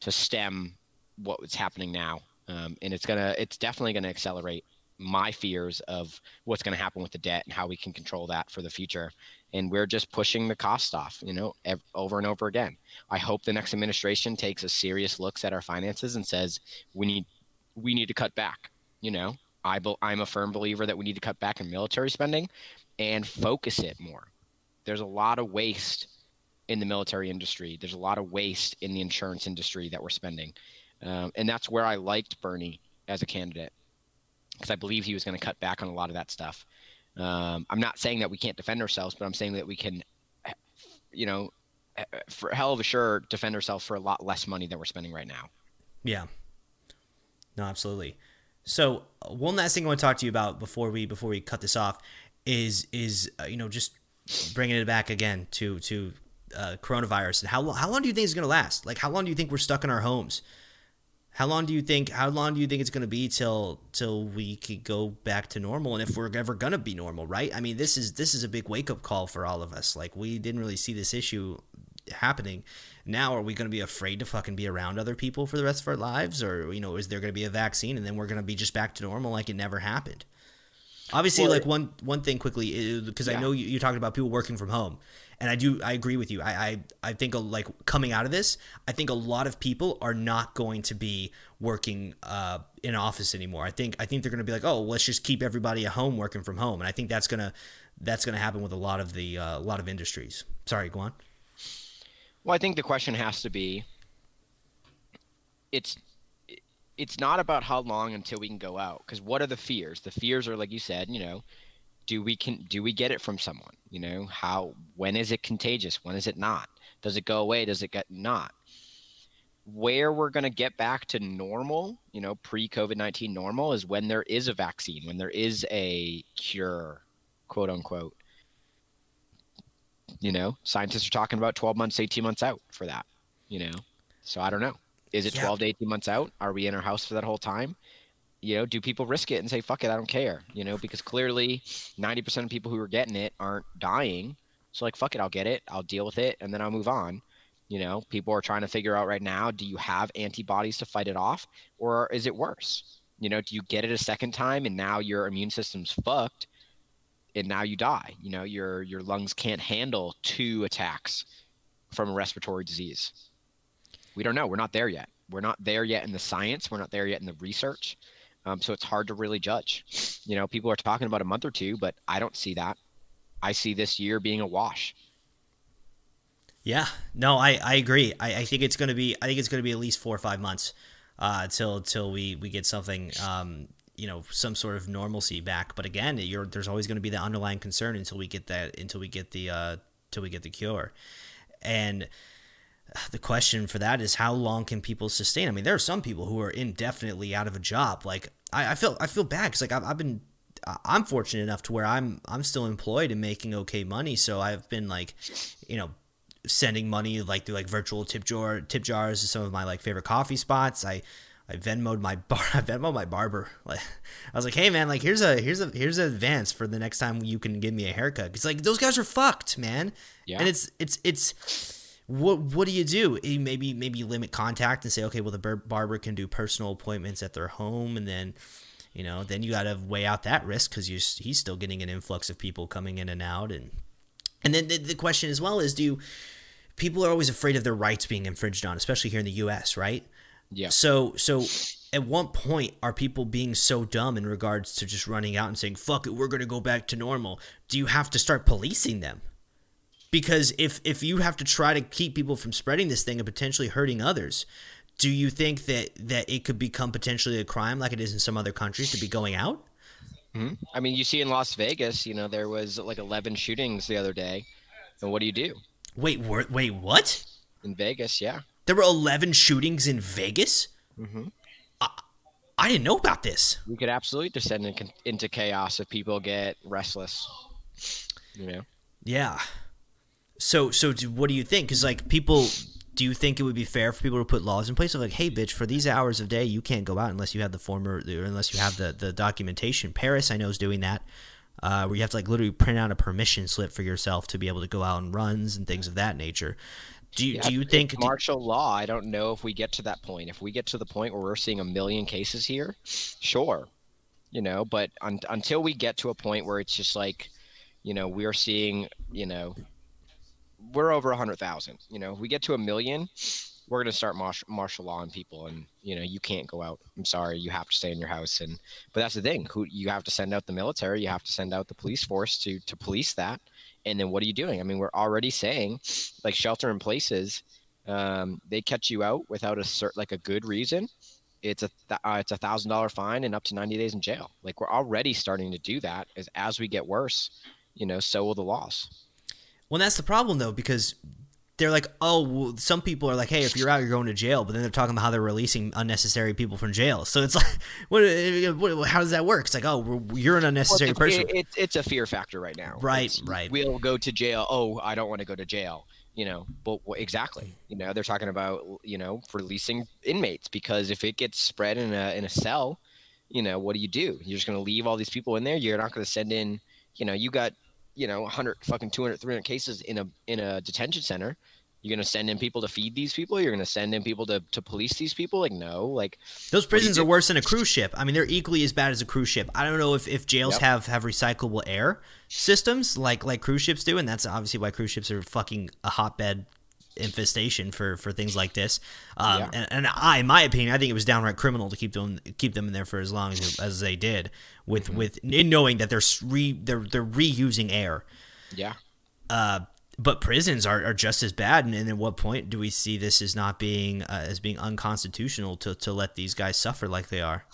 to stem what was happening now. Um, and it's gonna, it's definitely gonna accelerate my fears of what's going to happen with the debt and how we can control that for the future and we're just pushing the cost off you know ev- over and over again. I hope the next administration takes a serious looks at our finances and says we need we need to cut back you know? I be- i'm a firm believer that we need to cut back in military spending and focus it more. There's a lot of waste in the military industry. There's a lot of waste in the insurance industry that we're spending. Um, and that's where i liked bernie as a candidate because i believe he was going to cut back on a lot of that stuff um, I'm not saying that we can't defend ourselves, but I'm saying that we can, you know, for hell of a sure defend ourselves for a lot less money than we're spending right now. Yeah. No, absolutely. So uh, one last thing I want to talk to you about before we before we cut this off is is uh, you know just bringing it back again to to uh, coronavirus and how how long do you think it's going to last? Like how long do you think we're stuck in our homes? How long do you think? How long do you think it's going to be till till we could go back to normal? And if we're ever going to be normal, right? I mean, this is this is a big wake up call for all of us. Like we didn't really see this issue happening. Now, are we going to be afraid to fucking be around other people for the rest of our lives, or you know, is there going to be a vaccine and then we're going to be just back to normal like it never happened? Obviously, well, like one one thing quickly uh, because yeah. I know you, you're talking about people working from home, and I do I agree with you. I I, I think like coming out of this, I think a lot of people are not going to be working uh, in office anymore. I think I think they're going to be like, oh, let's just keep everybody at home working from home, and I think that's gonna that's gonna happen with a lot of the uh, a lot of industries. Sorry, go on. Well, I think the question has to be, it's it's not about how long until we can go out because what are the fears the fears are like you said you know do we can do we get it from someone? You know how when is it contagious? When is it not? Does it go away? Does it get not? Where we're going to get back to normal you know pre covid-19 normal is when there is a vaccine when there is a cure quote unquote. You know scientists are talking about 12 months 18 months out for that you know? So i don't know. Is it 12 to 18 months out? Are we in our house for that whole time you know, do people risk it and say, fuck it, I don't care, you know, because clearly 90% of people who are getting it aren't dying. So, like, fuck it, I'll get it, I'll deal with it, and then I'll move on. You know, people are trying to figure out right now do you have antibodies to fight it off, or is it worse? You know, do you get it a second time and now your immune system's fucked and now you die? You know, your, your lungs can't handle two attacks from a respiratory disease. We don't know. We're not there yet. We're not there yet in the science. We're not there yet in the research. Um, so it's hard to really judge. You know, people are talking about a month or two, but I don't see that. I see this year being a wash. Yeah, no, I, I agree. I, I think it's gonna be I think it's gonna be at least four or five months uh, till till we we get something um, you know some sort of normalcy back. But again, there's always going to be the underlying concern until we get that until we get the uh, until we get the cure. And the question for that is how long can people sustain? I mean, there are some people who are indefinitely out of a job. Like I, I feel I feel bad because like I've, I've been I'm fortunate enough to where I'm I'm still employed and making okay money. So I've been like, you know, sending money like through like virtual tip jar tip jars to some of my like favorite coffee spots. I I Venmoed my bar. I Venmoed my barber. Like, I was like, "Hey man, like here's a here's a here's an advance for the next time you can give me a haircut." Because like those guys are fucked, man. Yeah. And it's it's it's what what do you do? Eh, maybe maybe limit contact and say, okay, well the barber can do personal appointments at their home, and then you know then you got to weigh out that risk because he's still getting an influx of people coming in and out, and and then the, the question as well is, do people are always afraid of their rights being infringed on, especially here in the U.S. Right? Yeah. So so at what point are people being so dumb in regards to just running out and saying fuck it we're going to go back to normal do you have to start policing them because if if you have to try to keep people from spreading this thing and potentially hurting others do you think that that it could become potentially a crime like it is in some other countries to be going out mm-hmm. i mean you see in las vegas you know there was like 11 shootings the other day and what do you do wait wait what in vegas yeah there were 11 shootings in Vegas? Mm-hmm. I, I, didn't know about this. We could absolutely descend in, into chaos if people get restless. You know? Yeah. So, so do, what do you think? Because, like, people, do you think it would be fair for people to put laws in place of, like, hey, bitch, for these hours of day, you can't go out unless you have the former, or unless you have the, the documentation. Paris, I know, is doing that. Uh, where you have to like literally print out a permission slip for yourself to be able to go out on runs and things of that nature. Do you, yeah, do you think martial law? I don't know if we get to that point. If we get to the point where we're seeing a million cases here, sure, you know. But un, until we get to a point where it's just like, you know, we're seeing, you know, we're over a hundred thousand. You know, if we get to a million, we're going to start martial, martial law on people, and you know, you can't go out. I'm sorry, you have to stay in your house. And but that's the thing. Who you have to send out the military, you have to send out the police force to to police that and then what are you doing? I mean, we're already saying like shelter in places, um, they catch you out without a cert, like a good reason. It's a th- uh, it's a thousand dollar fine and up to 90 days in jail. Like we're already starting to do that as, as we get worse, you know, so will the laws. Well, that's the problem though, because they're like, oh, well, some people are like, hey, if you're out, you're going to jail. But then they're talking about how they're releasing unnecessary people from jail. So it's like, what, what how does that work? It's like, oh, you're an unnecessary well, it's, person. It, it's a fear factor right now. Right, it's, right. We'll go to jail. Oh, I don't want to go to jail. You know, but exactly. Mm. You know, they're talking about you know releasing inmates because if it gets spread in a in a cell, you know, what do you do? You're just going to leave all these people in there. You're not going to send in. You know, you got you know 100 fucking 200 300 cases in a in a detention center. You're gonna send in people to feed these people? You're gonna send in people to, to police these people? Like no like those prisons are worse than a cruise ship. I mean they're equally as bad as a cruise ship. I don't know if, if jails yep. have have recyclable air systems like like cruise ships do and that's obviously why cruise ships are fucking a hotbed infestation for for things like this um, yeah. and, and, i in my opinion i think it was downright criminal to keep them keep them in there for as long as, as they did with mm-hmm. with in knowing that they're re they're they're reusing air yeah uh but prisons are, are just as bad. And, and at what point do we see this as not being uh, as being unconstitutional to, to let these guys suffer like they are?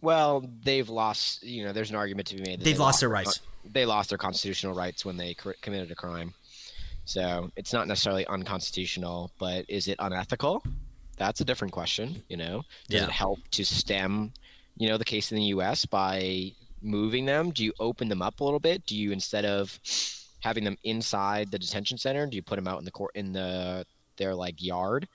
Well, they've lost. You know, there's an argument to be made. They've they lost, lost, their rights. They lost their constitutional rights when they committed a crime. So it's not necessarily unconstitutional, but is it unethical? That's a different question. You know, does yeah. it help to stem, you know, the case in the U.S. by moving them? Do you open them up a little bit? Do you instead of having them inside the detention center? Do you put them out in the court in the their like yard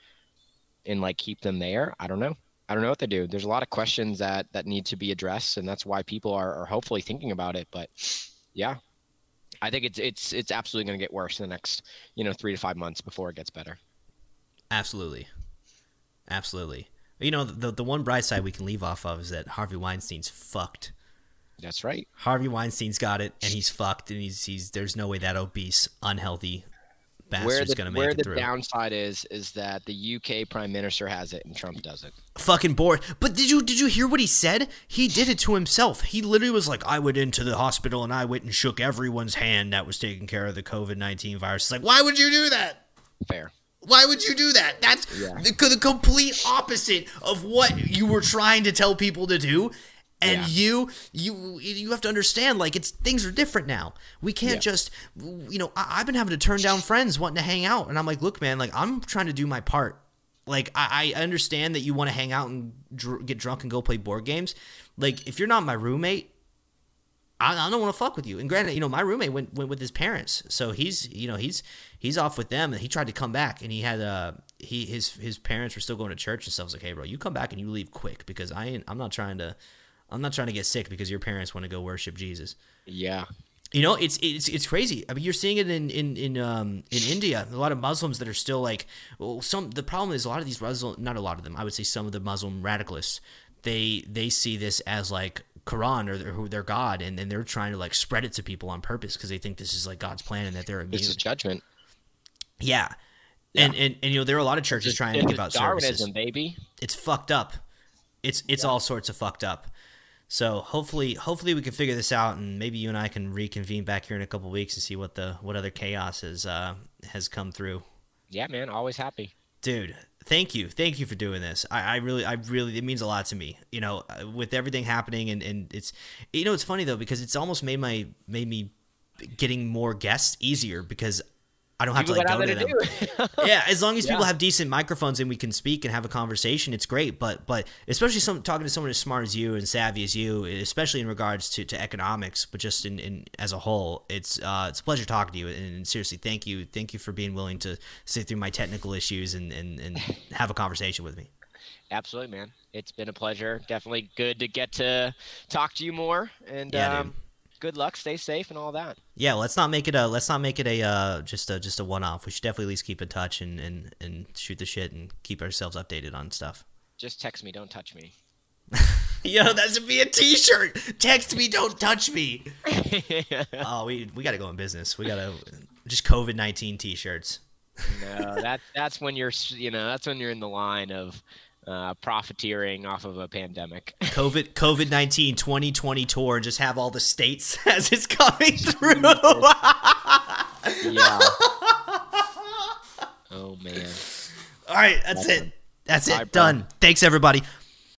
and like keep them there? I don't know. I don't know what they do. There's a lot of questions that that need to be addressed, and that's why people are, are hopefully thinking about it. But yeah, I think it's it's it's absolutely going to get worse in the next you know three to five months before it gets better. Absolutely, absolutely. You know the the one bright side we can leave off of is that Harvey Weinstein's fucked. That's right. Harvey Weinstein's got it, and he's fucked, and he's he's. There's no way that obese, unhealthy bastard's going to make it through. Where the downside is, is that the UK Prime Minister has it and Trump doesn't. Fucking bored. But did you did you hear what he said? He did it to himself. He literally was like, "I went into the hospital and I went and shook everyone's hand that was taking care of the COVID nineteen virus." It's like, why would you do that? Fair. Why would you do that? That's yeah. the, the complete opposite of what you were trying to tell people to do and yeah. you you you have to understand like it's things are different now we can't yeah. just you know I, have been having to turn down friends wanting to hang out and i'm like look man like i'm trying to do my part like i, I understand that you want to hang out and dr- get drunk and go play board games like if you're not my roommate I, I don't want to fuck with you. And granted, you know, my roommate went went with his parents, so he's you know he's he's off with them, and he tried to come back, and he had uh he his his parents were still going to church and stuff. I was like, hey, bro, you come back and you leave quick because I ain't, I'm not trying to I'm not trying to get sick because your parents want to go worship Jesus. Yeah. You know, it's it's it's crazy. I mean, you're seeing it in in in um in India. A lot of Muslims that are still like, well, some. The problem is a lot of these Muslim, not a lot of them. I would say some of the Muslim radicalists, they they see this as like Quran or their, their God, and then they're trying to like spread it to people on purpose because they think this is like God's plan and that they're immune. This is judgment. Yeah. yeah. And, and and you know there are a lot of churches it's, trying to give out Darwinism, services. baby. It's fucked up. It's it's yeah. all sorts of fucked up. So hopefully, hopefully we can figure this out, and maybe you and I can reconvene back here in a couple weeks and see what the what other chaos has uh, has come through. Yeah, man, always happy, dude. Thank you, thank you for doing this. I, I really, I really, it means a lot to me. You know, uh, with everything happening, and and it's, you know, it's funny though because it's almost made my made me getting more guests easier because I don't have people to like go to them. yeah, as long as yeah. people have decent microphones and we can speak and have a conversation, it's great. But but especially some talking to someone as smart as you and savvy as you, especially in regards to, to economics, but just in, in as a whole, it's uh, it's a pleasure talking to you. And, and, seriously, thank you, thank you for being willing to sit through my technical issues and and, and have a conversation with me. Absolutely, man. It's been a pleasure. Definitely good to get to talk to you more. And yeah, um, good luck, stay safe, and all that. Yeah, let's not make it a let's not make it a uh, just a just a one off. We should definitely at least keep in touch and, and and shoot the shit and keep ourselves updated on stuff. Just text me, don't touch me. Yo, that should be a T-shirt. Text me, don't touch me. oh, we we got to go in business. We got to just COVID nineteen T-shirts. no, that that's when you're you know that's when you're in the line of uh, profiteering off of a pandemic. COVID COVID 19 2020 tour and just have all the states as it's coming through. yeah. Oh man. All right, that's, that's it. That's it. Done. Thanks everybody.